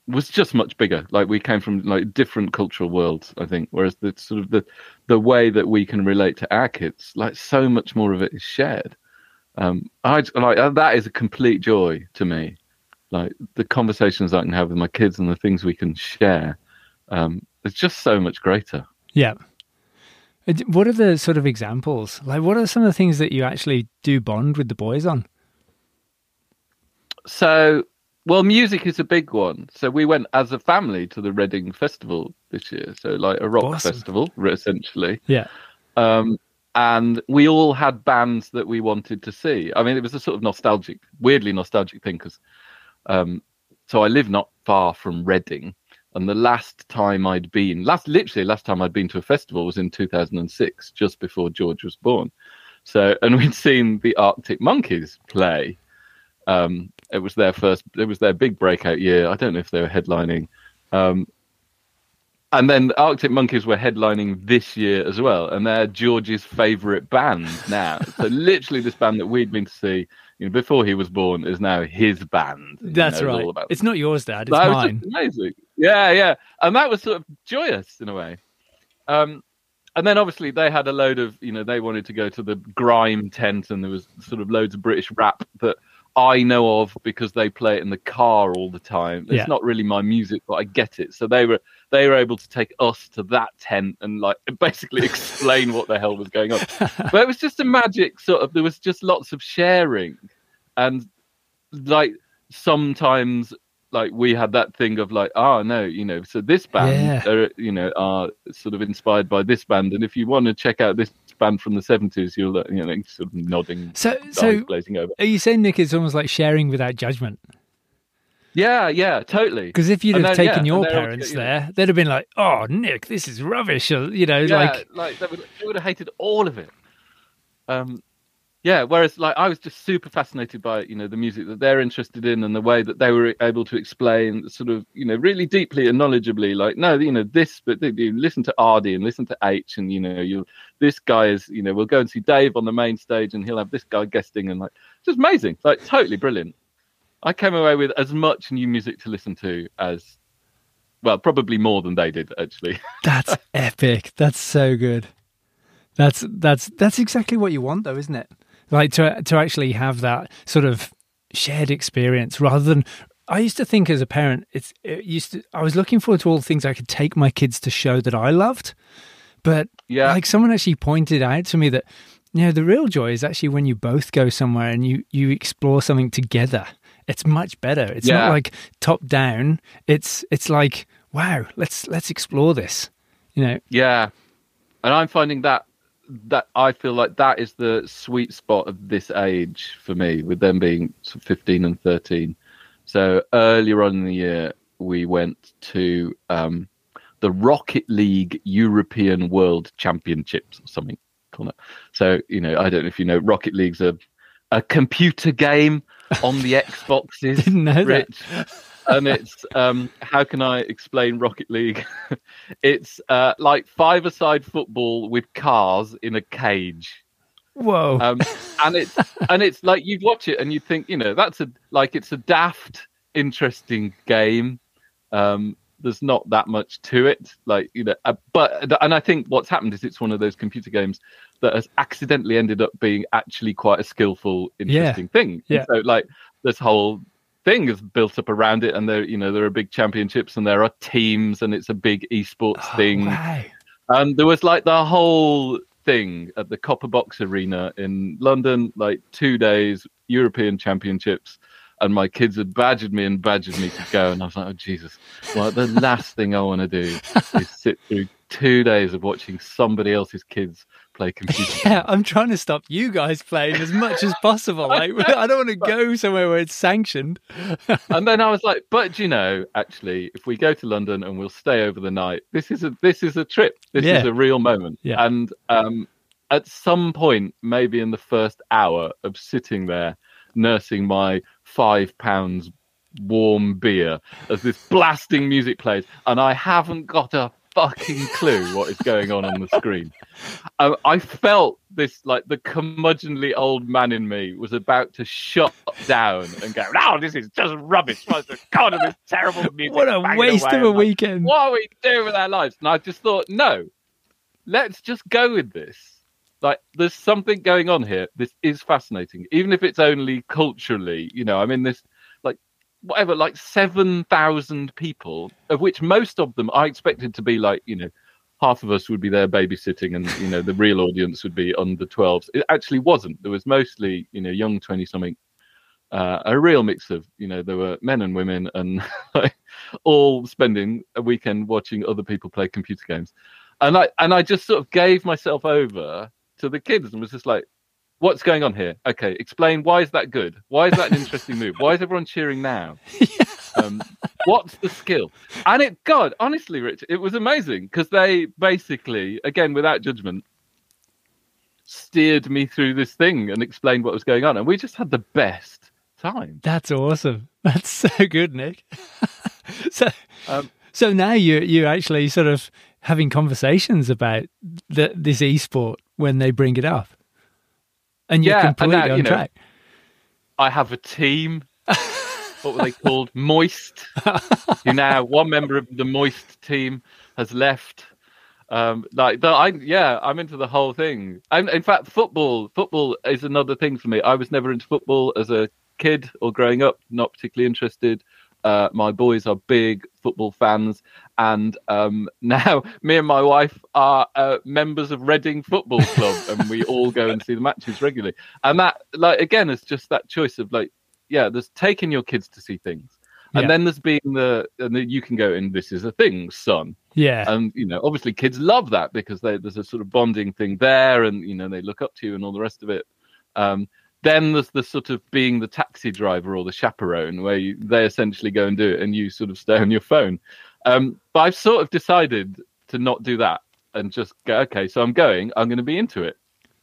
[SPEAKER 2] was just much bigger. Like we came from like different cultural worlds, I think. Whereas the sort of the the way that we can relate to our kids, like so much more of it is shared. Um, I like uh, that is a complete joy to me. Like the conversations I can have with my kids and the things we can share, um, it's just so much greater.
[SPEAKER 1] Yeah. What are the sort of examples? Like, what are some of the things that you actually do bond with the boys on?
[SPEAKER 2] So well, music is a big one. So we went as a family to the Reading Festival this year. So like a rock awesome. festival, essentially.
[SPEAKER 1] Yeah.
[SPEAKER 2] Um, and we all had bands that we wanted to see. I mean, it was a sort of nostalgic, weirdly nostalgic thing because, um, so I live not far from Reading, and the last time I'd been, last literally last time I'd been to a festival was in 2006, just before George was born. So, and we'd seen the Arctic Monkeys play um, it was their first. It was their big breakout year. I don't know if they were headlining. Um, and then Arctic Monkeys were headlining this year as well, and they're George's favourite band now. so literally, this band that we'd been to see you know, before he was born is now his band.
[SPEAKER 1] That's right. It's not yours, Dad. It's that mine.
[SPEAKER 2] amazing. Yeah, yeah, and that was sort of joyous in a way. Um, and then obviously they had a load of you know they wanted to go to the grime tent, and there was sort of loads of British rap that I know of because they play it in the car all the time. It's yeah. not really my music, but I get it. So they were they were able to take us to that tent and like basically explain what the hell was going on. but it was just a magic sort of. There was just lots of sharing, and like sometimes like we had that thing of like, oh no, you know, so this band, yeah. are, you know, are sort of inspired by this band, and if you want to check out this band from the seventies, you'll you know sort of nodding,
[SPEAKER 1] so so
[SPEAKER 2] blazing over.
[SPEAKER 1] Are you saying Nick? It's almost like sharing without judgment.
[SPEAKER 2] Yeah, yeah, totally.
[SPEAKER 1] Because if you'd
[SPEAKER 2] And
[SPEAKER 1] have
[SPEAKER 2] then,
[SPEAKER 1] taken
[SPEAKER 2] yeah,
[SPEAKER 1] your
[SPEAKER 2] and they're all-
[SPEAKER 1] parents
[SPEAKER 2] you know-
[SPEAKER 1] there, they'd have been like, "Oh, Nick, this is rubbish," or, you know,
[SPEAKER 2] yeah,
[SPEAKER 1] like
[SPEAKER 2] like, they, would, they would have hated all of it. Um, yeah. Whereas, like, I was just super fascinated by you know the music that they're interested in and the way that they were able to explain, sort of, you know, really deeply and knowledgeably. Like, no, you know, this, but they, you listen to Arrdee and listen to Aitch, and you know, you this guy is, you know, we'll go and see Dave on the main stage, and he'll have this guy guesting, and like, just amazing, like, totally brilliant. I came away with as much new music to listen to as. Well, probably more than they did, actually.
[SPEAKER 1] that's epic. That's so good. That's that's that's exactly what you want, though, isn't it? Like to to actually have that sort of shared experience rather than. I used to think as a parent, it's it used to. I was looking forward to all the things I could take my kids to show that I loved, but
[SPEAKER 2] Yeah.
[SPEAKER 1] like someone actually pointed out to me that you know the real joy is actually when you both go somewhere and you you explore something together it's much better it's
[SPEAKER 2] Yeah.
[SPEAKER 1] not like top down it's it's like wow let's let's explore this you know
[SPEAKER 2] Yeah, and I'm finding that that I feel like that is the sweet spot of this age for me, with them being 15 and 13. So earlier on in the year, we went to um, the Rocket League European World Championships or something. So you know, I don't know if you know, Rocket League's a a computer game on the Xboxes.
[SPEAKER 1] didn't know that
[SPEAKER 2] Rich. and it's um how can I explain Rocket League? it's uh like five-a-side football with cars in a cage.
[SPEAKER 1] whoa
[SPEAKER 2] Um and it's and it's like you'd watch it and you'd think, you know, that's a like it's a daft, interesting game. Um there's not that much to it, like you know. Uh, but and I think what's happened is it's one of those computer games that has accidentally ended up being actually quite a skillful, interesting thing.
[SPEAKER 1] Yeah.
[SPEAKER 2] So like this whole thing is built up around it, and there you know there are big championships and there are teams, and it's a big esports
[SPEAKER 1] Oh,
[SPEAKER 2] thing.
[SPEAKER 1] wow.
[SPEAKER 2] And there was like the whole thing at the Copper Box Arena in London, like two days, European Championships. And my kids had badgered me and badgered me to go. And I was like, oh, Jesus. Well, the last thing I want to do is sit through two days of watching somebody else's kids play computer
[SPEAKER 1] yeah i'm trying to stop you guys playing as much as possible like i don't want to go somewhere where it's sanctioned
[SPEAKER 2] and then I was like, but you know, actually, if we go to London and we'll stay over the night, this is a this is a trip. This
[SPEAKER 1] Yeah.
[SPEAKER 2] is a real moment.
[SPEAKER 1] Yeah.
[SPEAKER 2] And um, at some point, maybe in the first hour of sitting there nursing my five pounds warm beer as this blasting music plays, and I haven't got a fucking clue what is going on on the screen. Um, I felt this like the curmudgeonly old man in me was about to shut down and go, "No, this is just rubbish! God of this terrible music?
[SPEAKER 1] what a waste
[SPEAKER 2] away."
[SPEAKER 1] of a
[SPEAKER 2] like,
[SPEAKER 1] weekend
[SPEAKER 2] What are we doing with our lives? And I just thought, no, let's just go with this. Like, there's something going on here. This is fascinating, even if it's only culturally. You know, i mean this like whatever, like seven thousand people, of which most of them I expected to be like, you know, half of us would be there babysitting, and you know, the real audience would be under 12s. It actually wasn't. There was mostly, you know, young twenty something. Uh, a real mix of, you know, there were men and women, and like, all spending a weekend watching other people play computer games. And I and I just sort of gave myself over to the kids and was just like, what's going on here? Okay, explain why is that good? Why is that an interesting move? Why is everyone cheering now? Um, what's the skill? And it God, honestly, Rich, it was amazing because they basically, again, without judgment, steered me through this thing and explained what was going on. And we just had the best time.
[SPEAKER 1] That's awesome. That's so good, Nick. so,
[SPEAKER 2] Um,
[SPEAKER 1] so now you're you're actually sort of having conversations about the, this esport when they bring it up, and you're
[SPEAKER 2] Yeah, and
[SPEAKER 1] completely
[SPEAKER 2] now, you
[SPEAKER 1] on
[SPEAKER 2] know,
[SPEAKER 1] track.
[SPEAKER 2] I have a team. what were they called? Moist. who now one member of the Moist team has left. Um, like the, I, yeah, I'm into the whole thing. I'm, in fact, football, football is another thing for me. I was never into football as a kid or growing up, not particularly interested. Uh, my boys are big football fans, and um, now me and my wife are uh, members of Reading Football Club, and we all go and see the matches regularly. And that, like, again, is just that choice of like, yeah, there's taking your kids to see things, and
[SPEAKER 1] Yeah.
[SPEAKER 2] then there's being the, and then you can go and This is a thing, son,
[SPEAKER 1] Yeah,
[SPEAKER 2] and you know, obviously, kids love that because they, there's a sort of bonding thing there, and you know, they look up to you and all the rest of it. Um, then there's the sort of being the taxi driver or the chaperone where you, they essentially go and do it and you sort of stay on your phone. Um, but I've sort of decided to not do that and just go, okay, so I'm going, I'm going to be into it.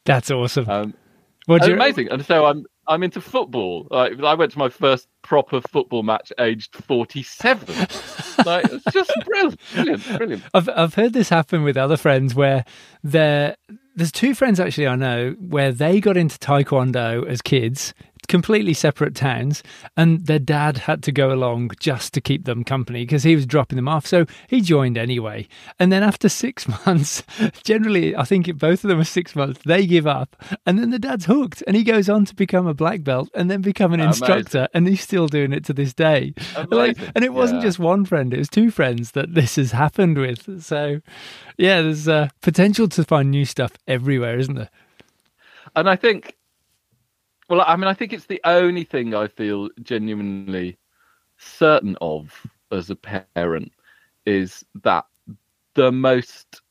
[SPEAKER 1] That's awesome.
[SPEAKER 2] Um,
[SPEAKER 1] What do you-
[SPEAKER 2] amazing. And so I'm I'm into football. Like I went to my first proper football match aged 47. like it's just brilliant, brilliant, brilliant.
[SPEAKER 1] I've I've heard this happen with other friends where there there's two friends actually I know where they got into taekwondo as kids, completely separate towns, and their dad had to go along just to keep them company because he was dropping them off. So he joined anyway. And then after six months, generally I think both of them are six months, they give up, and then the dad's hooked, and he goes on to become a black belt and then become an
[SPEAKER 2] Amazing.
[SPEAKER 1] instructor, and he's still doing it to this day. Like, and it wasn't
[SPEAKER 2] Yeah.
[SPEAKER 1] just one friend; it was two friends that this has happened with. So, yeah, there's uh, potential to find new stuff everywhere, isn't there?
[SPEAKER 2] And I think, well, I mean, I think it's the only thing I feel genuinely certain of as a parent is that the most,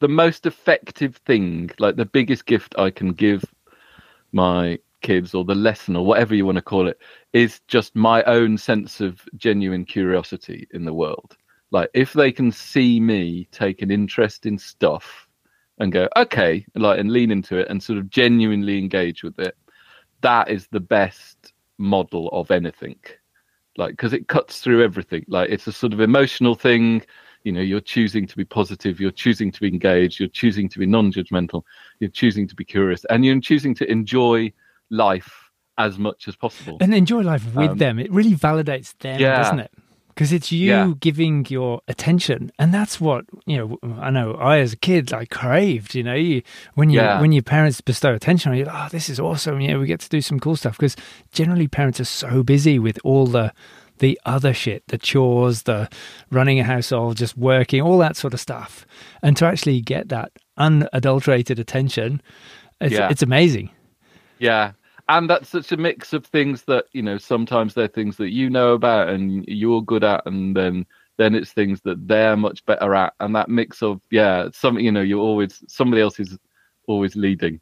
[SPEAKER 2] the most effective thing, like the biggest gift I can give my kids or the lesson or whatever you want to call it, is just my own sense of genuine curiosity in the world. Like if they can see me take an interest in stuff and go okay like and lean into it and sort of genuinely engage with it that is the best model of anything like because it cuts through everything like it's a sort of emotional thing you know you're choosing to be positive you're choosing to be engaged you're choosing to be non-judgmental you're choosing to be curious and you're choosing to enjoy life as much as possible
[SPEAKER 1] And enjoy life with
[SPEAKER 2] Um,
[SPEAKER 1] them. It really validates them,
[SPEAKER 2] yeah.
[SPEAKER 1] doesn't it? Because it's you
[SPEAKER 2] Yeah.
[SPEAKER 1] giving your attention, and that's what you know. I know I, as a kid, I craved. You know, you, when you
[SPEAKER 2] Yeah.
[SPEAKER 1] when your parents bestow attention on you, oh, this is awesome. Yeah, we get to do some cool stuff. Because generally, parents are so busy with all the the other shit, the chores, the running a household, just working, all that sort of stuff, and to actually get that unadulterated attention, it's
[SPEAKER 2] Yeah.
[SPEAKER 1] it's amazing.
[SPEAKER 2] Yeah. And that's such a mix of things that, you know, sometimes they're things that you know about and you're good at and then then it's things that they're much better at and that mix of yeah, some you know, you're always somebody else is always leading.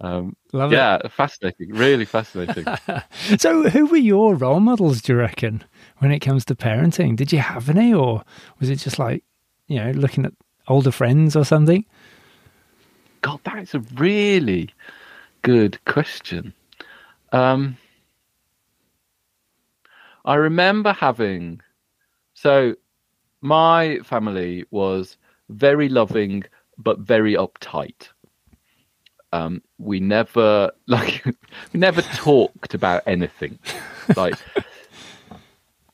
[SPEAKER 2] Um
[SPEAKER 1] Love it.
[SPEAKER 2] yeah, fascinating, really fascinating.
[SPEAKER 1] So, who were your role models, do you reckon, when it comes to parenting? Did you have any, or was it just like, you know, looking at older friends or something?
[SPEAKER 2] God, that is a really good question. Um, I remember having so my family was very loving but very uptight. Um, we never like we never talked about anything. Like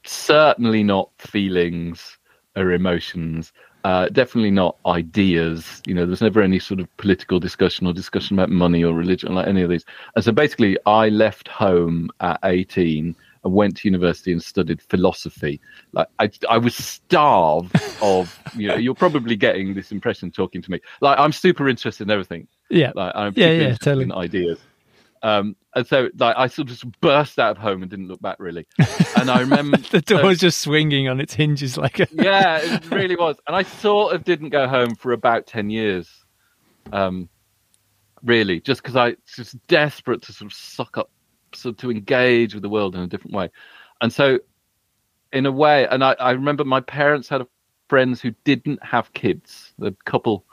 [SPEAKER 2] certainly not feelings or emotions. Uh, definitely not ideas. You know, there's never any sort of political discussion or discussion about money or religion, like any of these. And so basically, I left home at 18 and went to university and studied philosophy. Like I, I was starved of. You know, you're probably getting this impression talking to me. Like I'm super interested in everything.
[SPEAKER 1] Yeah.
[SPEAKER 2] Like I'm
[SPEAKER 1] Yeah, yeah,
[SPEAKER 2] interested
[SPEAKER 1] totally.
[SPEAKER 2] in ideas. Um, and so like I sort of just burst out of home and didn't look back really. And I remember
[SPEAKER 1] the door was just swinging on its hinges like a.
[SPEAKER 2] yeah, it really was. And I sort of didn't go home for about 10 years. Um, really, just because I was just desperate to sort of suck up, so to engage with the world in a different way. And so, in a way, and I, I remember my parents had friends who didn't have kids, the couple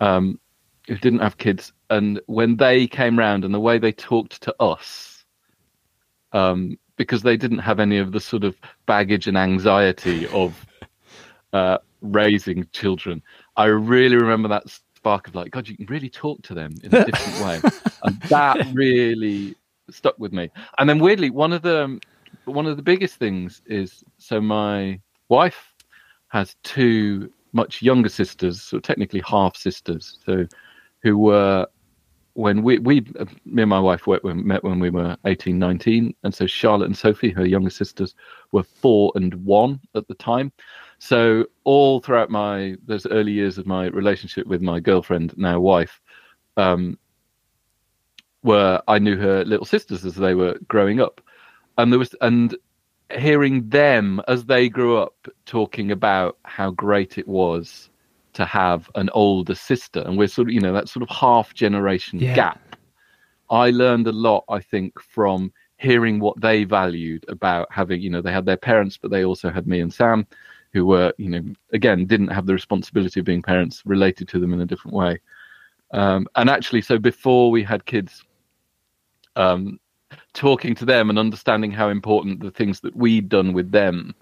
[SPEAKER 2] um, who didn't have kids. And when they came round and the way they talked to us, um, because they didn't have any of the sort of baggage and anxiety of uh, raising children. I really remember that spark of like, God, you can really talk to them in a different way, and that really stuck with me. And then weirdly, one of the one of the biggest things is so my wife has two much younger sisters, so technically half sisters, so who were when we we uh, me and my wife met when we were 18 19 and so charlotte and sophie her younger sisters were four and one at the time. So all throughout my those early years of my relationship with my girlfriend now wife um were i knew her little sisters as they were growing up. And there was and hearing them as they grew up talking about how great it was to have an older sister and we're sort of you know that sort of half generation
[SPEAKER 1] Yeah.
[SPEAKER 2] gap I learned a lot, I think, from hearing what they valued about having, you know, they had their parents, but they also had me and Sam, who were, you know, again, didn't have the responsibility of being parents, related to them in a different way. Um, and actually, so before we had kids, um, talking to them and understanding how important the things that we'd done with them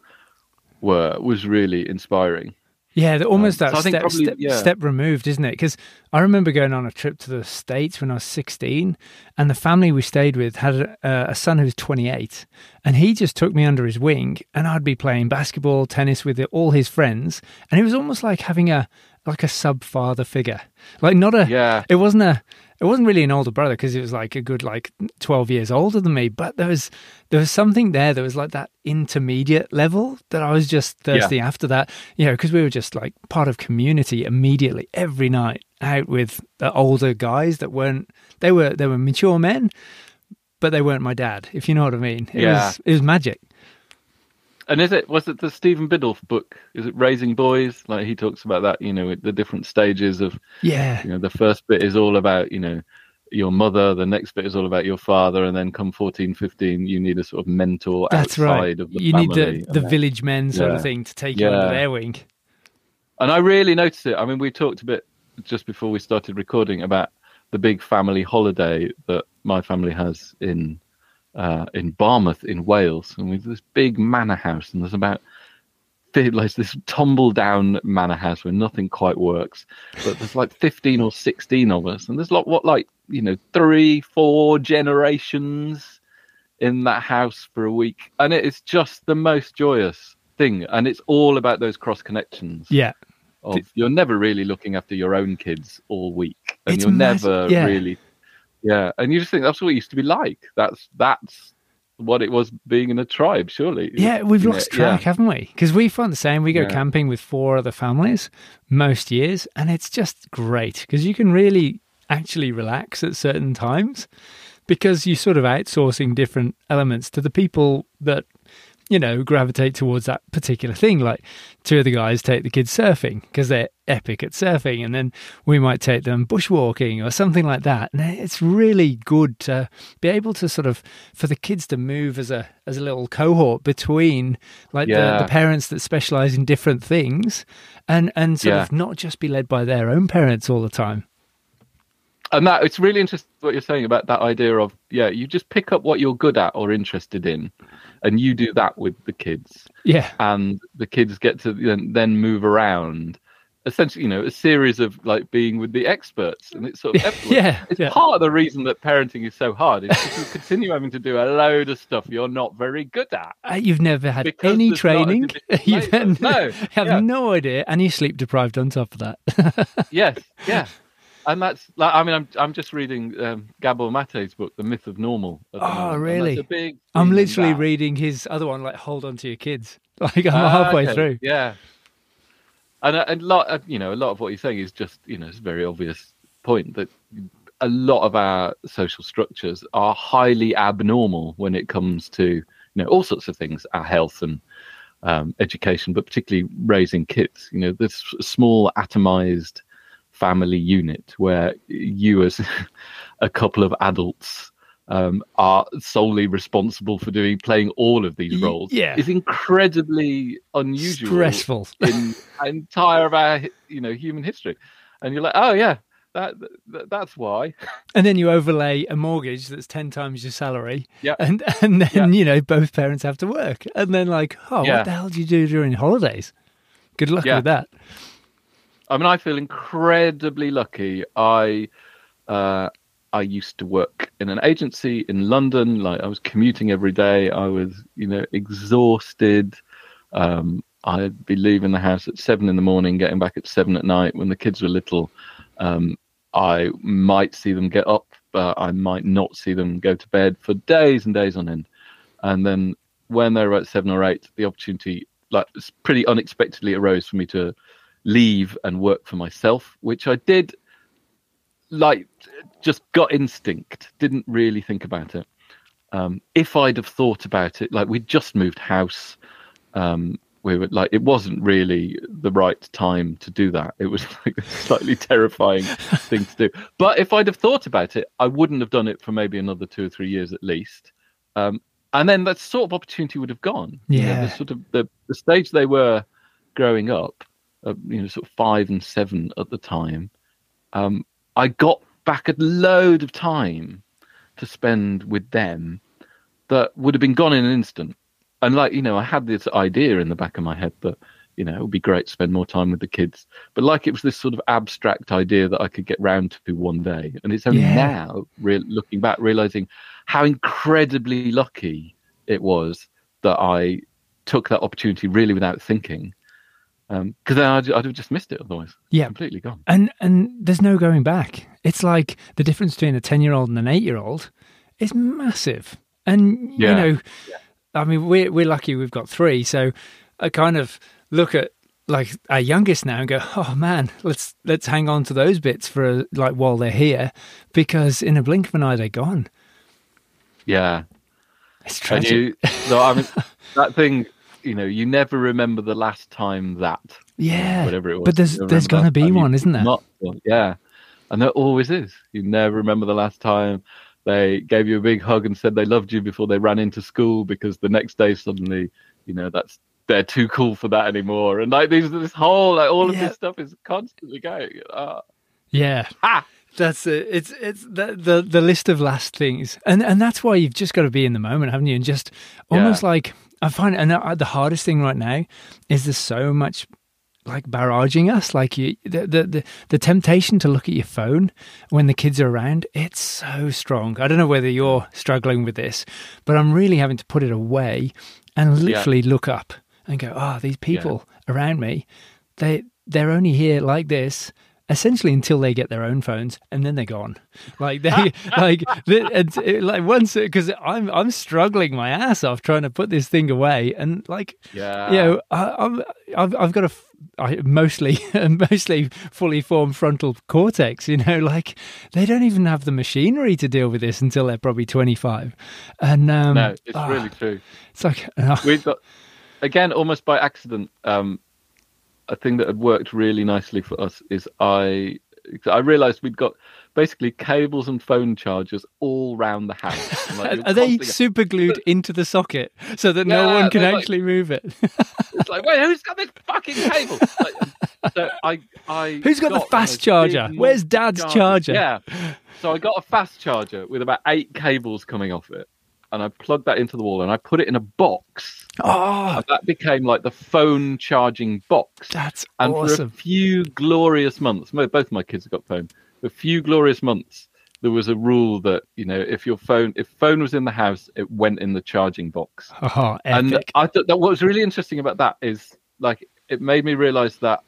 [SPEAKER 2] were was really inspiring.
[SPEAKER 1] Yeah, almost um, that so step, probably, step,
[SPEAKER 2] yeah.
[SPEAKER 1] step removed, isn't it? Because I remember going on a trip to the States when I was 16, and the family we stayed with had a, a, son who was 28, and he just took me under his wing, and I'd be playing basketball, tennis with all his friends, and it was almost like having a like a sub father figure, like not a.
[SPEAKER 2] Yeah.
[SPEAKER 1] It wasn't a it wasn't really an older brother because he was like a good like 12 years older than me but there was there was something there that was like that intermediate level that i was just thirsty yeah. after that you know because we were just like part of community immediately every night out with the older guys that weren't they were they were mature men but they weren't my dad if you know what i mean it
[SPEAKER 2] yeah.
[SPEAKER 1] was it was magic
[SPEAKER 2] and is it was it the Stephen Biddulph book? Is it Raising Boys? Like he talks about that, you know, the different stages of
[SPEAKER 1] yeah.
[SPEAKER 2] You know, the first bit is all about you know your mother. The next bit is all about your father, and then come 14, 15, you need a sort of mentor
[SPEAKER 1] That's
[SPEAKER 2] outside
[SPEAKER 1] right.
[SPEAKER 2] of the
[SPEAKER 1] you
[SPEAKER 2] family.
[SPEAKER 1] need the the village men sort yeah. of thing to take you under their wing.
[SPEAKER 2] And I really noticed it. I mean, we talked a bit just before we started recording about the big family holiday that my family has in uh, in Barmouth in Wales, and we've this big manor house, and there's about like this tumble down manor house where nothing quite works. But there's like 15 or 16 of us, and there's like what like you know three, four generations in that house for a week, and it is just the most joyous thing, and it's all about those cross connections.
[SPEAKER 1] Yeah.
[SPEAKER 2] Of, you're never really looking after your own kids all week, and
[SPEAKER 1] it's
[SPEAKER 2] you're
[SPEAKER 1] massive,
[SPEAKER 2] never
[SPEAKER 1] yeah.
[SPEAKER 2] really yeah, and you just think that's what it used to be like. That's that's what it was being in a tribe, surely.
[SPEAKER 1] Yeah, we've lost track,
[SPEAKER 2] yeah.
[SPEAKER 1] haven't we? Because we find the same. We go
[SPEAKER 2] yeah.
[SPEAKER 1] camping with four other families most years, and it's just great because you can really actually relax at certain times because you're sort of outsourcing different elements to the people that you know, gravitate towards that particular thing. Like two of the guys take the kids surfing because they're epic at surfing, and then we might take them bushwalking or something like that. And it's really good to be able to sort of for the kids to move as a as a little cohort between like
[SPEAKER 2] yeah.
[SPEAKER 1] the, the, parents that specialize in different things, and and sort
[SPEAKER 2] yeah.
[SPEAKER 1] of not just be led by their own parents all the time
[SPEAKER 2] and that it's really interesting what you're saying about that idea of yeah you just pick up what you're good at or interested in and you do that with the kids.
[SPEAKER 1] Yeah.
[SPEAKER 2] And the kids get to then, then move around. Essentially, you know, a series of like being with the experts, and it's sort of
[SPEAKER 1] yeah,
[SPEAKER 2] it's
[SPEAKER 1] yeah.
[SPEAKER 2] part of the reason that parenting is so hard. Is if you continue having to do a load of stuff you're not very good at.
[SPEAKER 1] Uh, you've never had any training. You've had,
[SPEAKER 2] no,
[SPEAKER 1] have
[SPEAKER 2] yeah.
[SPEAKER 1] no idea, and you're sleep deprived on top of that.
[SPEAKER 2] yes, yeah and that's like I mean I'm I'm just reading um, Gabor Mate's book, The Myth of Normal.
[SPEAKER 1] Oh, really?
[SPEAKER 2] big.
[SPEAKER 1] I'm literally reading his other one, like Hold On to Your Kids. Like I'm uh, halfway
[SPEAKER 2] okay.
[SPEAKER 1] through.
[SPEAKER 2] Yeah, and a, a lot, of, you know, a lot of what he's saying is just you know, it's a very obvious point that a lot of our social structures are highly abnormal when it comes to you know all sorts of things, our health and um, education, but particularly raising kids. You know, this small atomized family unit where you as a couple of adults um, are solely responsible for doing playing all of these roles
[SPEAKER 1] yeah.
[SPEAKER 2] is incredibly unusual
[SPEAKER 1] stressful
[SPEAKER 2] in entire of our you know human history and you're like oh yeah that, that, that's why
[SPEAKER 1] and then you overlay a mortgage that's 10 times your salary
[SPEAKER 2] yeah
[SPEAKER 1] and and then
[SPEAKER 2] yeah.
[SPEAKER 1] you know both parents have to work and then like oh
[SPEAKER 2] yeah.
[SPEAKER 1] what the hell do you do during holidays good luck
[SPEAKER 2] Yeah.
[SPEAKER 1] with that
[SPEAKER 2] I mean, I feel incredibly lucky. I uh, I used to work in an agency in London. Like I was commuting every day. I was, you know, exhausted. Um, I'd be leaving the house at seven in the morning, getting back at seven at night. When the kids were little, um, I might see them get up, but I might not see them go to bed for days and days on end. And then when they were at seven or eight, the opportunity, like, pretty unexpectedly arose for me to leave and work for myself, which I did like just got instinct, didn't really think about it. Um, if I'd have thought about it, like we'd just moved house, um, we were like, it wasn't really the right time to do that. It was like a slightly terrifying thing to do. But if I'd have thought about it, I wouldn't have done it for maybe another two or three years at least. Um, and then that sort of opportunity would have gone. You know,
[SPEAKER 1] Yeah.
[SPEAKER 2] the sort of the, the stage they were growing up, uh, you know, sort of five and seven at the time. Um, I got back a load of time to spend with them that would have been gone in an instant. And like, you know, I had this idea in the back of my head that, you know, it would be great to spend more time with the kids. But like it was this sort of abstract idea that I could get round to one day. And it's only
[SPEAKER 1] Yeah.
[SPEAKER 2] now, re- looking back, realizing how incredibly lucky it was that I took that opportunity really without thinking. Um, because then I'd, I'd have just missed it otherwise.
[SPEAKER 1] Yeah.
[SPEAKER 2] Completely gone.
[SPEAKER 1] And and there's no going back. It's like the difference between a ten year old and an eight year old is massive. And you
[SPEAKER 2] Yeah.
[SPEAKER 1] know, I mean, we're we're lucky we've got three, so I kind of look at like our youngest now and go, oh man, let's let's hang on to those bits for a, like while they're here, because in a blink of an eye they're gone.
[SPEAKER 2] Yeah.
[SPEAKER 1] It's tragic.
[SPEAKER 2] you, no, I mean, that thing, you know, you never remember the last time that,
[SPEAKER 1] yeah,
[SPEAKER 2] whatever it was.
[SPEAKER 1] but there's there's gonna be one, isn't there?
[SPEAKER 2] not- yeah. And there always is. You never remember the last time they gave you a big hug and said they loved you before they ran into school because the next day suddenly, you know, that's they're too cool for that anymore. And like these, this whole, like all of
[SPEAKER 1] Yeah.
[SPEAKER 2] this stuff is constantly going.
[SPEAKER 1] Yeah.
[SPEAKER 2] ah,
[SPEAKER 1] That's it. It's it's the, the the list of last things, and and that's why you've just got to be in the moment, haven't you? And just almost like I find, and the hardest thing right now is there's so much like barraging us. Like you, the, the the the temptation to look at your phone when the kids are around, it's so strong. I don't know whether you're struggling with this, but I'm really having to put it away and literally look up and go, oh, these people around me, they they're only here like this essentially until they get their own phones and then they're gone like they like the- it's it, like once because i'm i'm struggling my ass off trying to put this thing away and like
[SPEAKER 2] yeah.
[SPEAKER 1] you know I, i'm I've, I've got a I, mostly mostly fully formed frontal cortex you know like they don't even have the machinery to deal with this until they're probably 25 and um
[SPEAKER 2] no, it's
[SPEAKER 1] ah,
[SPEAKER 2] really true.
[SPEAKER 1] it's like uh,
[SPEAKER 2] we've got again almost by accident um a thing that had worked really nicely for us is i i realized we'd got basically cables and phone chargers all round the house. Like,
[SPEAKER 1] are they super glued into the socket so that no
[SPEAKER 2] Yeah,
[SPEAKER 1] one can
[SPEAKER 2] they're like-
[SPEAKER 1] actually move it?
[SPEAKER 2] It's like wait who's got this fucking cable? Like, so i i
[SPEAKER 1] Who's got the fast charger? Where's Dad's charger?
[SPEAKER 2] yeah. So i got a fast charger with about eight cables coming off it and i plugged that into the wall and i put it in a box
[SPEAKER 1] oh
[SPEAKER 2] and that became like the phone charging box
[SPEAKER 1] that's
[SPEAKER 2] And for a few glorious months, mo- both my kids have got phone. For a few glorious months, there was a rule that you know if your phone, if phone was in the house, it went in the charging box.
[SPEAKER 1] oh
[SPEAKER 2] And. I thought that what was really interesting about that is like it made me realize that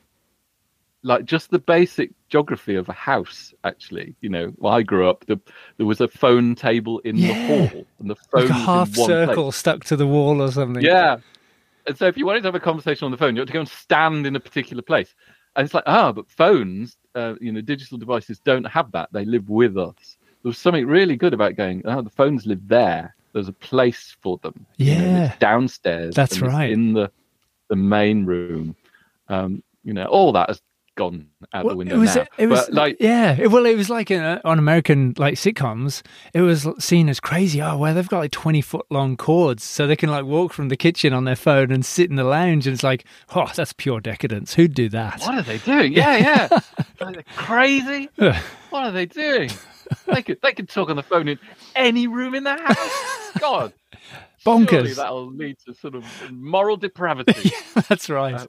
[SPEAKER 2] like just the basic geography of a house actually you know i grew up the, there was a phone table in
[SPEAKER 1] Yeah.
[SPEAKER 2] the hall and the phone
[SPEAKER 1] like half
[SPEAKER 2] in one place.
[SPEAKER 1] circle stuck to the wall or something
[SPEAKER 2] Yeah. And so if you wanted to have a conversation on the phone, you had to go and stand in a particular place. And it's like, ah, but phones, uh, you know, digital devices don't have that. They live with us. There was something really good about going, oh, the phones live there. There's a place for them. You know,
[SPEAKER 1] Yeah.
[SPEAKER 2] downstairs.
[SPEAKER 1] That's right.
[SPEAKER 2] in the the main room. Um, you know, all that has gone out
[SPEAKER 1] Well,
[SPEAKER 2] the window
[SPEAKER 1] it was
[SPEAKER 2] now.
[SPEAKER 1] it was
[SPEAKER 2] but like,
[SPEAKER 1] yeah it, well it was like in, uh, on american like sitcoms it was seen as crazy oh well they've got like 20 foot long cords so they can like walk from the kitchen on their phone and sit in the lounge and it's like oh that's pure decadence who'd do that
[SPEAKER 2] what are they doing? Yeah, yeah. Like, they're crazy. What are they doing? They could they could talk on the phone in any room in the house. God, surely
[SPEAKER 1] bonkers
[SPEAKER 2] that'll lead to sort of moral depravity.
[SPEAKER 1] that's right
[SPEAKER 2] Uh,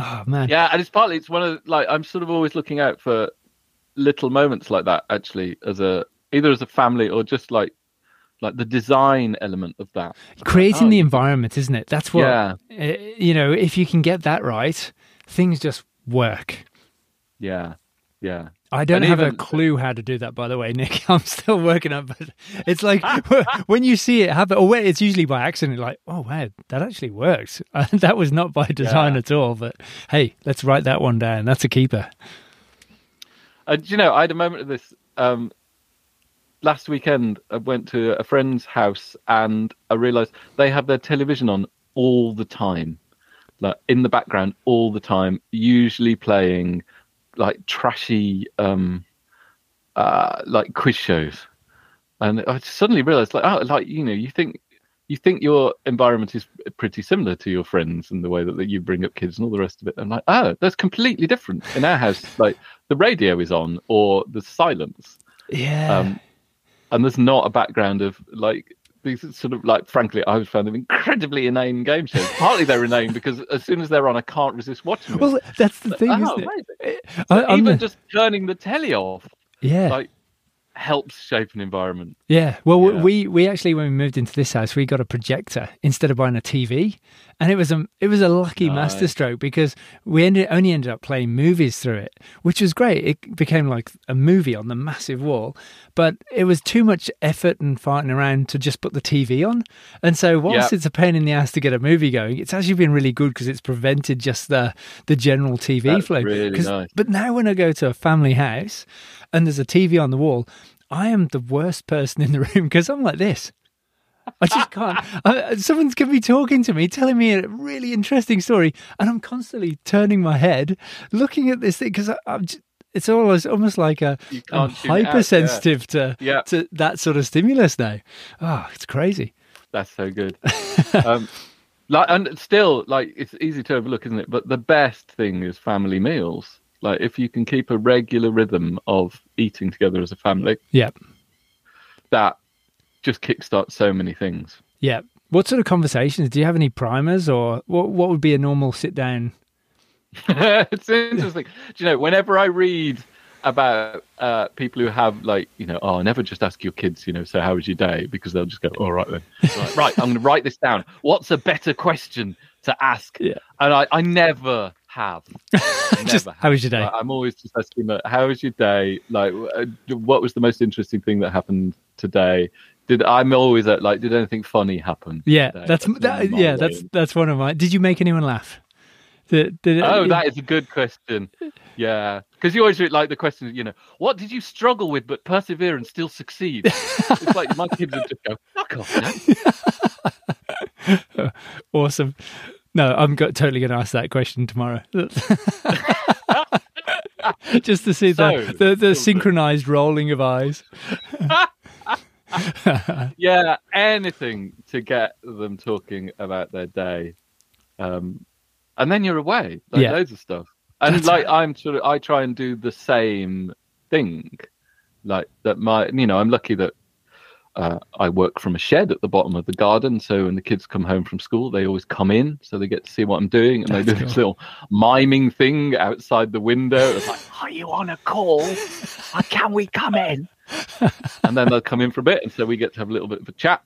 [SPEAKER 1] oh man
[SPEAKER 2] yeah, and it's partly it's one of like I'm sort of always looking out for little moments like that. Actually, as a either as a family or just like like the design element of that.
[SPEAKER 1] creating
[SPEAKER 2] Oh,
[SPEAKER 1] the environment isn't it that's what
[SPEAKER 2] Yeah,
[SPEAKER 1] uh, you know if you can get that right things just work
[SPEAKER 2] yeah, yeah.
[SPEAKER 1] I don't
[SPEAKER 2] And
[SPEAKER 1] have a clue how to do that, by the way, Nick. I'm still working on, but it's like when you see it happen, or when it's usually by accident, like, oh wow, that actually works. that was not by design
[SPEAKER 2] Yeah.
[SPEAKER 1] at all. But hey, let's write that one down. That's a keeper.
[SPEAKER 2] And you know, I had a moment of this um, last weekend. I went to a friend's house and I realised they have their television on all the time. like in the background all the time, usually playing like trashy um uh like quiz shows. And I suddenly realized like oh like you know, you think you think your environment is pretty similar to your friends and the way that, that you bring up kids and all the rest of it. I'm like, oh, that's completely different. In our house, like the radio is on or the silence.
[SPEAKER 1] Yeah.
[SPEAKER 2] Um, and there's not a background of like these sort of like frankly i found them incredibly inane game shows partly they're inane because as soon as they're on i can't resist watching them
[SPEAKER 1] well, that's the thing,
[SPEAKER 2] oh,
[SPEAKER 1] isn't
[SPEAKER 2] amazing.
[SPEAKER 1] it?
[SPEAKER 2] But
[SPEAKER 1] I, I'm
[SPEAKER 2] even
[SPEAKER 1] the-
[SPEAKER 2] just turning the telly off
[SPEAKER 1] yeah.
[SPEAKER 2] like helps shape an environment
[SPEAKER 1] Yeah. Well,
[SPEAKER 2] Yeah.
[SPEAKER 1] we we actually when we moved into this house, we got a projector instead of buying a TV, and it was a it was a lucky
[SPEAKER 2] Nice.
[SPEAKER 1] masterstroke because we ended only ended up playing movies through it, which was great. It became like a movie on the massive wall, but it was too much effort and farting around to just put the TV on. And so whilst
[SPEAKER 2] Yeah.
[SPEAKER 1] it's a pain in the ass to get a movie going, it's actually been really good because it's prevented just the the general TV
[SPEAKER 2] That's
[SPEAKER 1] flow.
[SPEAKER 2] really nice.
[SPEAKER 1] But now when I go to a family house and there's a TV on the wall, I am the worst person in the room because I'm like this. I just can't. I, someone's going to be talking to me, telling me a really interesting story, and I'm constantly turning my head, looking at this thing because I'm. Just, it's almost almost like a I'm
[SPEAKER 2] it out, yeah.
[SPEAKER 1] hypersensitive to
[SPEAKER 2] Yeah.
[SPEAKER 1] to that sort of stimulus now. Oh, it's crazy.
[SPEAKER 2] that's so good um like and still like it's easy to overlook isn't it but the best thing is family meals like if you can keep a regular rhythm of eating together as a family
[SPEAKER 1] Yeah,
[SPEAKER 2] that just kickstarts so many things
[SPEAKER 1] yeah. What sort of conversations? Do you have any primers, or what? What would be a normal sit down?
[SPEAKER 2] it's interesting. Do you know, whenever I read about uh, people who have like, you know, oh, never just ask your kids, you know, so how was your day? Because they'll just go, all right then. Right, right, I'm going to write this down. What's a better question to ask?
[SPEAKER 1] Yeah.
[SPEAKER 2] And I, I never have.
[SPEAKER 1] Just
[SPEAKER 2] Never
[SPEAKER 1] how was your day?
[SPEAKER 2] Like, I'm always just asking, like, how was your day? Like, uh, what was the most interesting thing that happened today? Did I'm always at like, did anything funny happen?
[SPEAKER 1] Yeah,
[SPEAKER 2] today?
[SPEAKER 1] that's,
[SPEAKER 2] That's
[SPEAKER 1] that, yeah,
[SPEAKER 2] way
[SPEAKER 1] that's
[SPEAKER 2] in.
[SPEAKER 1] that's one of my. Did you make anyone laugh? Did, did it-
[SPEAKER 2] Oh, that is a good question. Yeah, because you always do like the question, you know, what did you struggle with but persevere and still succeed? it's like my kids would just go, fuck off,
[SPEAKER 1] awesome. No, I'm go- totally going to ask that question tomorrow. Just to see the
[SPEAKER 2] So,
[SPEAKER 1] the, the
[SPEAKER 2] so
[SPEAKER 1] synchronized rolling of eyes.
[SPEAKER 2] Yeah, anything to get them talking about their day, um, and then you're away. Like
[SPEAKER 1] Yeah.
[SPEAKER 2] loads of stuff, and
[SPEAKER 1] That's-
[SPEAKER 2] like I'm sort of, I try and do the same thing, like that. My, you know, I'm lucky that uh, I work from a shed at the bottom of the garden. So when the kids come home from school, they always come in, so they get to see what I'm doing, and they do
[SPEAKER 1] That's
[SPEAKER 2] this little miming thing outside the window. It's like, "Are you on a call? Or can we come in?" and then they'll come in for a bit, and so we get to have a little bit of a chat.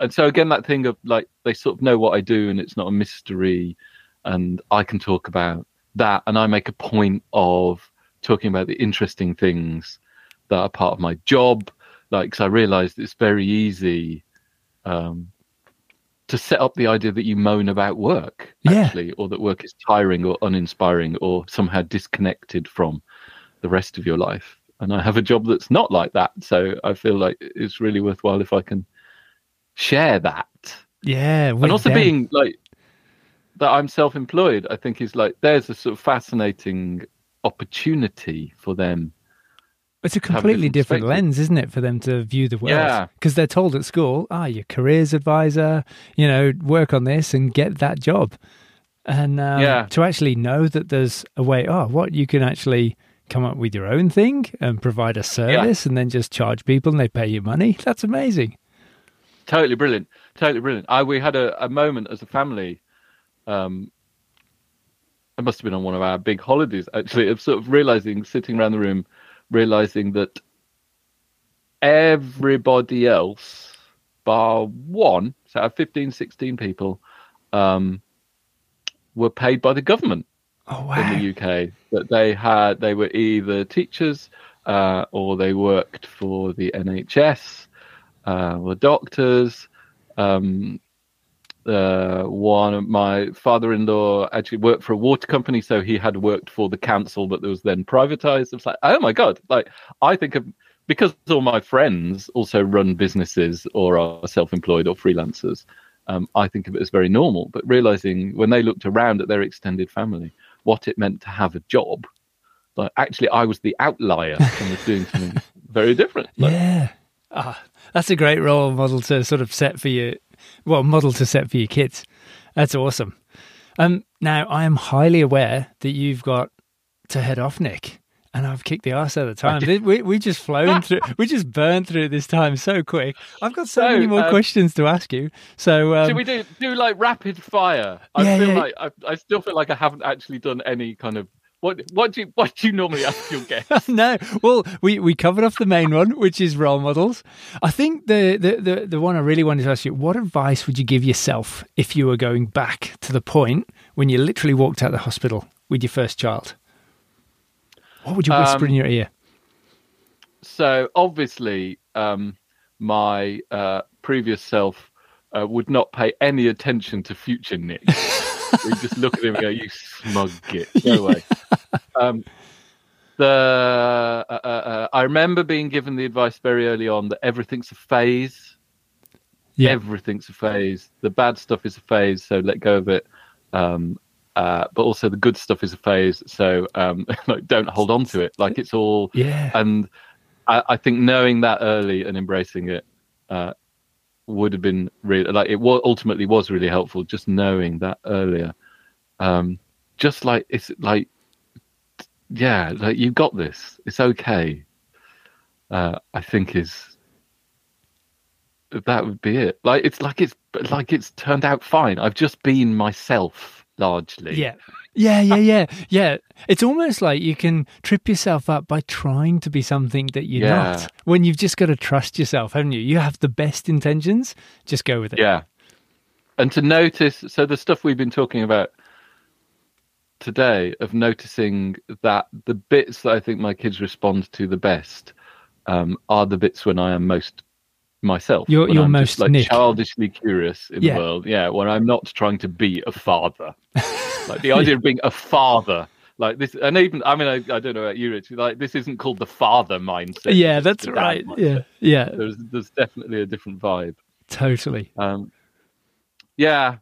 [SPEAKER 2] And so again, that thing of like they sort of know what I do, and it's not a mystery, and I can talk about that, and I make a point of talking about the interesting things that are part of my job. Like, 'cause I realised it's very easy um, to set up the idea that you moan about work,
[SPEAKER 1] Yeah.
[SPEAKER 2] actually, or that work is tiring or uninspiring or somehow disconnected from the rest of your life. And I have a job that's not like that, so I feel like it's really worthwhile if I can share that.
[SPEAKER 1] Yeah,
[SPEAKER 2] and also
[SPEAKER 1] them.
[SPEAKER 2] being like that I'm self-employed, I think is like there's a sort of fascinating opportunity for them.
[SPEAKER 1] It's a
[SPEAKER 2] have a
[SPEAKER 1] completely
[SPEAKER 2] different
[SPEAKER 1] different lens, isn't it, for them to view the world?
[SPEAKER 2] Yeah.
[SPEAKER 1] Because they're told at school, ah, your careers advisor, you know, work on this and get that job. And um,
[SPEAKER 2] Yeah.
[SPEAKER 1] to actually know that there's a way, oh, what you can actually come up with your own thing and provide a service and then just charge people and they pay you money. That's amazing.
[SPEAKER 2] totally brilliant totally brilliant i we had a, a moment as a family um it must have been on one of our big holidays actually of sort of realizing sitting around the room realizing that everybody else bar one so out of 15 16 people um were paid by the government
[SPEAKER 1] Oh,
[SPEAKER 2] in the UK that they had they were either teachers uh, or they worked for the NHS uh, or doctors. Um, uh, one of my father-in-law actually worked for a water company, so he had worked for the council, but that was then privatized. It's like, oh my god! Like I think of because all my friends also run businesses or are self-employed or freelancers. um, I think of it as very normal. But realizing when they looked around at their extended family, what it meant to have a job, like actually I was the outlier and was doing something very different. Like,
[SPEAKER 1] yeah. Ah, that's a great role model to sort of set for your, well, model to set for your kids. That's awesome. Um, now, I am highly aware that you've got to head off, Nick, and I've kicked the arse at the time. we we just flown through, we just burned through this time so quick. I've got so,
[SPEAKER 2] So,
[SPEAKER 1] many more
[SPEAKER 2] um,
[SPEAKER 1] questions to ask you. So, um,
[SPEAKER 2] Should we do do like rapid fire? I
[SPEAKER 1] Yeah,
[SPEAKER 2] feel
[SPEAKER 1] yeah.
[SPEAKER 2] like I, I still feel like I haven't actually done any kind of what what do you what do you normally ask your guests?
[SPEAKER 1] no, well, we, we covered off the main one, which is role models. I think the, the, the, the one I really wanted to ask you, what advice would you give yourself if you were going back to the point when you literally walked out of the hospital with your first child? What would you whisper
[SPEAKER 2] Um,
[SPEAKER 1] in your ear?
[SPEAKER 2] so obviously, um, my uh, previous self uh, would not pay any attention to future Nick. we just look at him and go, "You smug git, go away." Um, the uh, uh, uh, I remember being given the advice very early on that everything's a phase.
[SPEAKER 1] Yeah.
[SPEAKER 2] everything's a phase. The bad stuff is a phase, so let go of it. Um, uh, but also the good stuff is a phase, so um, like don't hold on to it. Like it's all.
[SPEAKER 1] Yeah.
[SPEAKER 2] And I, I think knowing that early and embracing it uh, would have been really like it was ultimately was really helpful. Just knowing that earlier, um, just like it's like yeah, like you got this. It's okay. Uh, I think is that would be it. Like it's like it's like it's turned out fine. I've just been myself largely.
[SPEAKER 1] Yeah. Yeah, yeah, yeah, yeah. It's almost like you can trip yourself up by trying to be something that you're
[SPEAKER 2] Yeah.
[SPEAKER 1] not. When you've just got to trust yourself, haven't you? You have the best intentions, just go with it.
[SPEAKER 2] Yeah. And to notice, so the stuff we've been talking about today of noticing that the bits that I think my kids respond to the best um, are the bits when I am most myself.
[SPEAKER 1] You're- you're
[SPEAKER 2] I'm
[SPEAKER 1] most
[SPEAKER 2] just, like
[SPEAKER 1] Nick.
[SPEAKER 2] childishly curious in
[SPEAKER 1] Yeah.
[SPEAKER 2] the world. Yeah, when I'm not trying to be a father. like the idea of being a father. Like this, and even I mean, I, I don't know about you, Rich. Like this isn't called the father mindset.
[SPEAKER 1] Yeah, that's right.
[SPEAKER 2] mindset.
[SPEAKER 1] Yeah, yeah,
[SPEAKER 2] There's there's definitely a different vibe.
[SPEAKER 1] totally.
[SPEAKER 2] Um, yeah.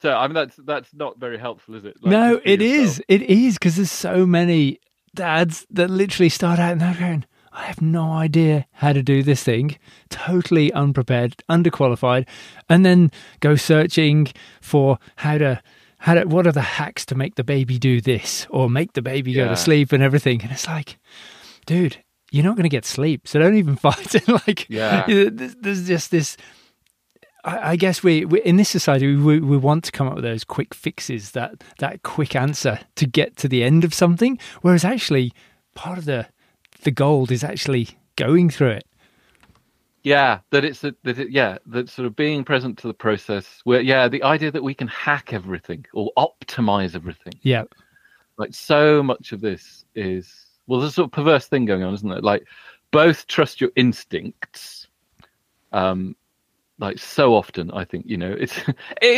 [SPEAKER 2] So I mean that's that's not very helpful, is it? Like,
[SPEAKER 1] no, it
[SPEAKER 2] yourself.
[SPEAKER 1] is. It is because there's so many dads that literally start out and they're going, I have no idea how to do this thing, totally unprepared, underqualified, and then go searching for how to. How to, what are the hacks to make the baby do this or make the baby go to sleep and everything? And it's like, dude, you're not going to get sleep, so don't even fight it. like,
[SPEAKER 2] Yeah.
[SPEAKER 1] there's, there's just this I, I guess we, we in this society we, we want to come up with those quick fixes, that that quick answer to get to the end of something. Whereas actually, part of the the gold is actually going through it.
[SPEAKER 2] Yeah, that it's a, that it, yeah that sort of being present to the process. Where yeah, the idea that we can hack everything or optimize everything.
[SPEAKER 1] Yeah,
[SPEAKER 2] Like so much of this is well, there's a sort of perverse thing going on, isn't it? Like both trust your instincts. Um, like so often, I think you know it's it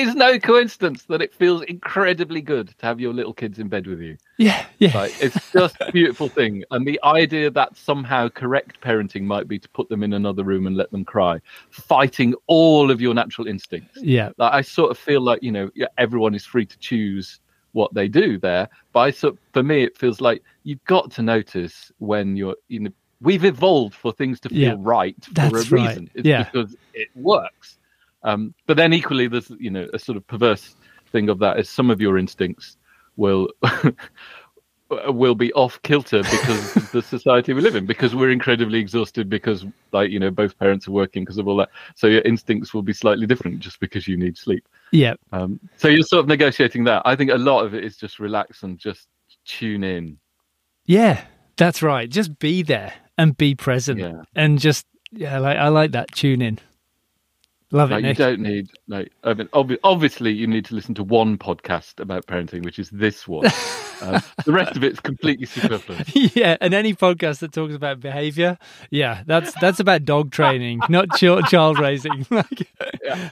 [SPEAKER 2] is no coincidence that it feels incredibly good to have your little kids in bed with you.
[SPEAKER 1] yeah, yeah,
[SPEAKER 2] Like it's just a beautiful thing, and the idea that somehow correct parenting might be to put them in another room and let them cry, fighting all of your natural instincts.
[SPEAKER 1] yeah,
[SPEAKER 2] Like I sort of feel like you know everyone is free to choose what they do there, but I so, for me it feels like you've got to notice when you're you know we've evolved for things to feel
[SPEAKER 1] Yeah,
[SPEAKER 2] right for a
[SPEAKER 1] right.
[SPEAKER 2] reason. It's
[SPEAKER 1] Yeah.
[SPEAKER 2] because it works. Um, but then equally, there's you know a sort of perverse thing of that is some of your instincts will will be off kilter because of the society we live in because we're incredibly exhausted because like you know both parents are working because of all that so your instincts will be slightly different just because you need sleep
[SPEAKER 1] yeah,
[SPEAKER 2] um, so you're sort of negotiating that i think a lot of it is just relax and just tune in
[SPEAKER 1] yeah. That's right. Just be there and be present,
[SPEAKER 2] Yeah.
[SPEAKER 1] and just yeah, like I like that. Tune in. Love it,
[SPEAKER 2] like you don't need like I mean, obvi- obviously you need to listen to one podcast about parenting which is this one um, the rest of it's completely superfluous
[SPEAKER 1] yeah, and any podcast that talks about behavior, yeah, that's that's about dog training, not child child raising.
[SPEAKER 2] Yeah.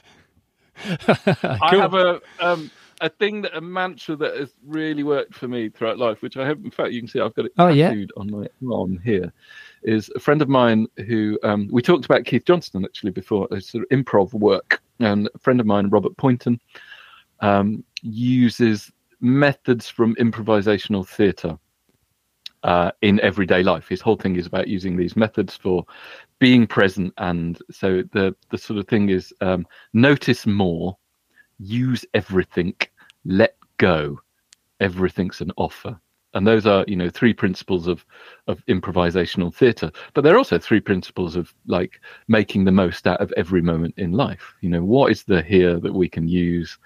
[SPEAKER 1] Cool.
[SPEAKER 2] I have a um, a thing that a mantra that has really worked for me throughout life, which I have, in fact, you can see I've got it
[SPEAKER 1] Oh, yeah.
[SPEAKER 2] tattooed on my arm here, is a friend of mine who um, we talked about Keith Johnstone actually before, a sort of improv work, and a friend of mine, Robert Poynton, um, uses methods from improvisational theatre uh, in everyday life. His whole thing is about using these methods for being present, and so the the sort of thing is um, notice more, use everything, let go, everything's an offer. And those are, you know, three principles of of improvisational theatre. But they're also three principles of like making the most out of every moment in life. You know, what is the here that we can use?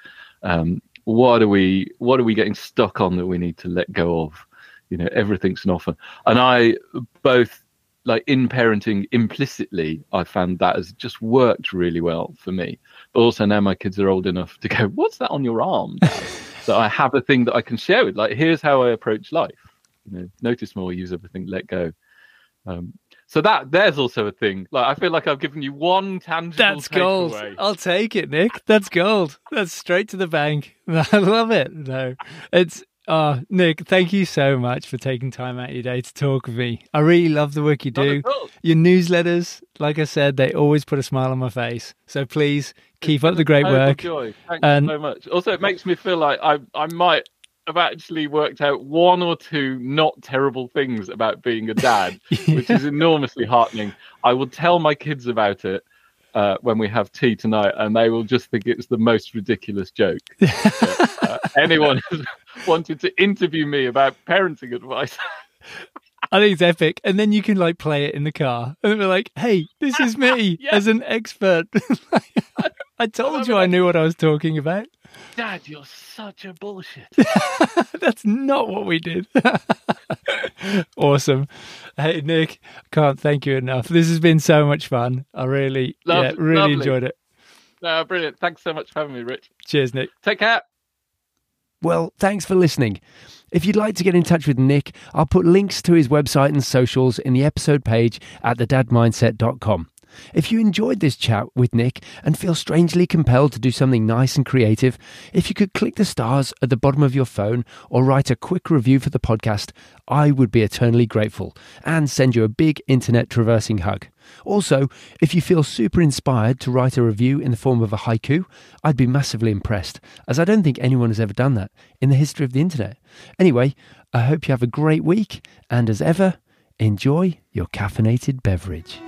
[SPEAKER 2] Um, what are we what are we getting stuck on that we need to let go of? You know, everything's an offer. And I both like in parenting implicitly, I found that has just worked really well for me. But also now my kids are old enough to go, What's that on your arm? That I have a thing that I can share with. Like, here's how I approach life. You know, notice more, use everything, let go. Um, so that there's also a thing. Like, I feel like I've given you one tangible.
[SPEAKER 1] That's gold. I'll take it, Nick. That's gold. That's straight to the bank. I love it. No, it's. Oh, Nick, thank you so much for taking time out of your day to talk with me. I really love the work you do. Your newsletters, like I said, they always put a smile on my face. So please keep up the great work.
[SPEAKER 2] Joy. Thanks
[SPEAKER 1] And-
[SPEAKER 2] so much. Also, it makes me feel like I I might have actually worked out one or two not terrible things about being a dad, which is enormously heartening. I will tell my kids about it uh, when we have tea tonight, and they will just think it's the most ridiculous joke. uh, anyone who's wanted to interview me about parenting advice.
[SPEAKER 1] I think it's epic. And then you can like play it in the car and be like, hey, this is me
[SPEAKER 2] Yeah.
[SPEAKER 1] as an expert. I told you I knew what I was talking about.
[SPEAKER 2] Dad, you're such a bullshit.
[SPEAKER 1] That's not what we did. awesome. Hey, Nick, can't thank you enough. This has been so much fun. I really,
[SPEAKER 2] Lov-
[SPEAKER 1] yeah, really
[SPEAKER 2] lovely.
[SPEAKER 1] enjoyed it.
[SPEAKER 2] No, brilliant. Thanks so much for having me, Rich.
[SPEAKER 1] Cheers, Nick.
[SPEAKER 2] Take care.
[SPEAKER 3] Well, thanks for listening. If you'd like to get in touch with Nick, I'll put links to his website and socials in the episode page at thedadmindset.com. If you enjoyed this chat with Nick and feel strangely compelled to do something nice and creative, if you could click the stars at the bottom of your phone or write a quick review for the podcast, I would be eternally grateful and send you a big internet traversing hug. Also, if you feel super inspired to write a review in the form of a haiku, I'd be massively impressed, as I don't think anyone has ever done that in the history of the internet. Anyway, I hope you have a great week, and as ever, enjoy your caffeinated beverage.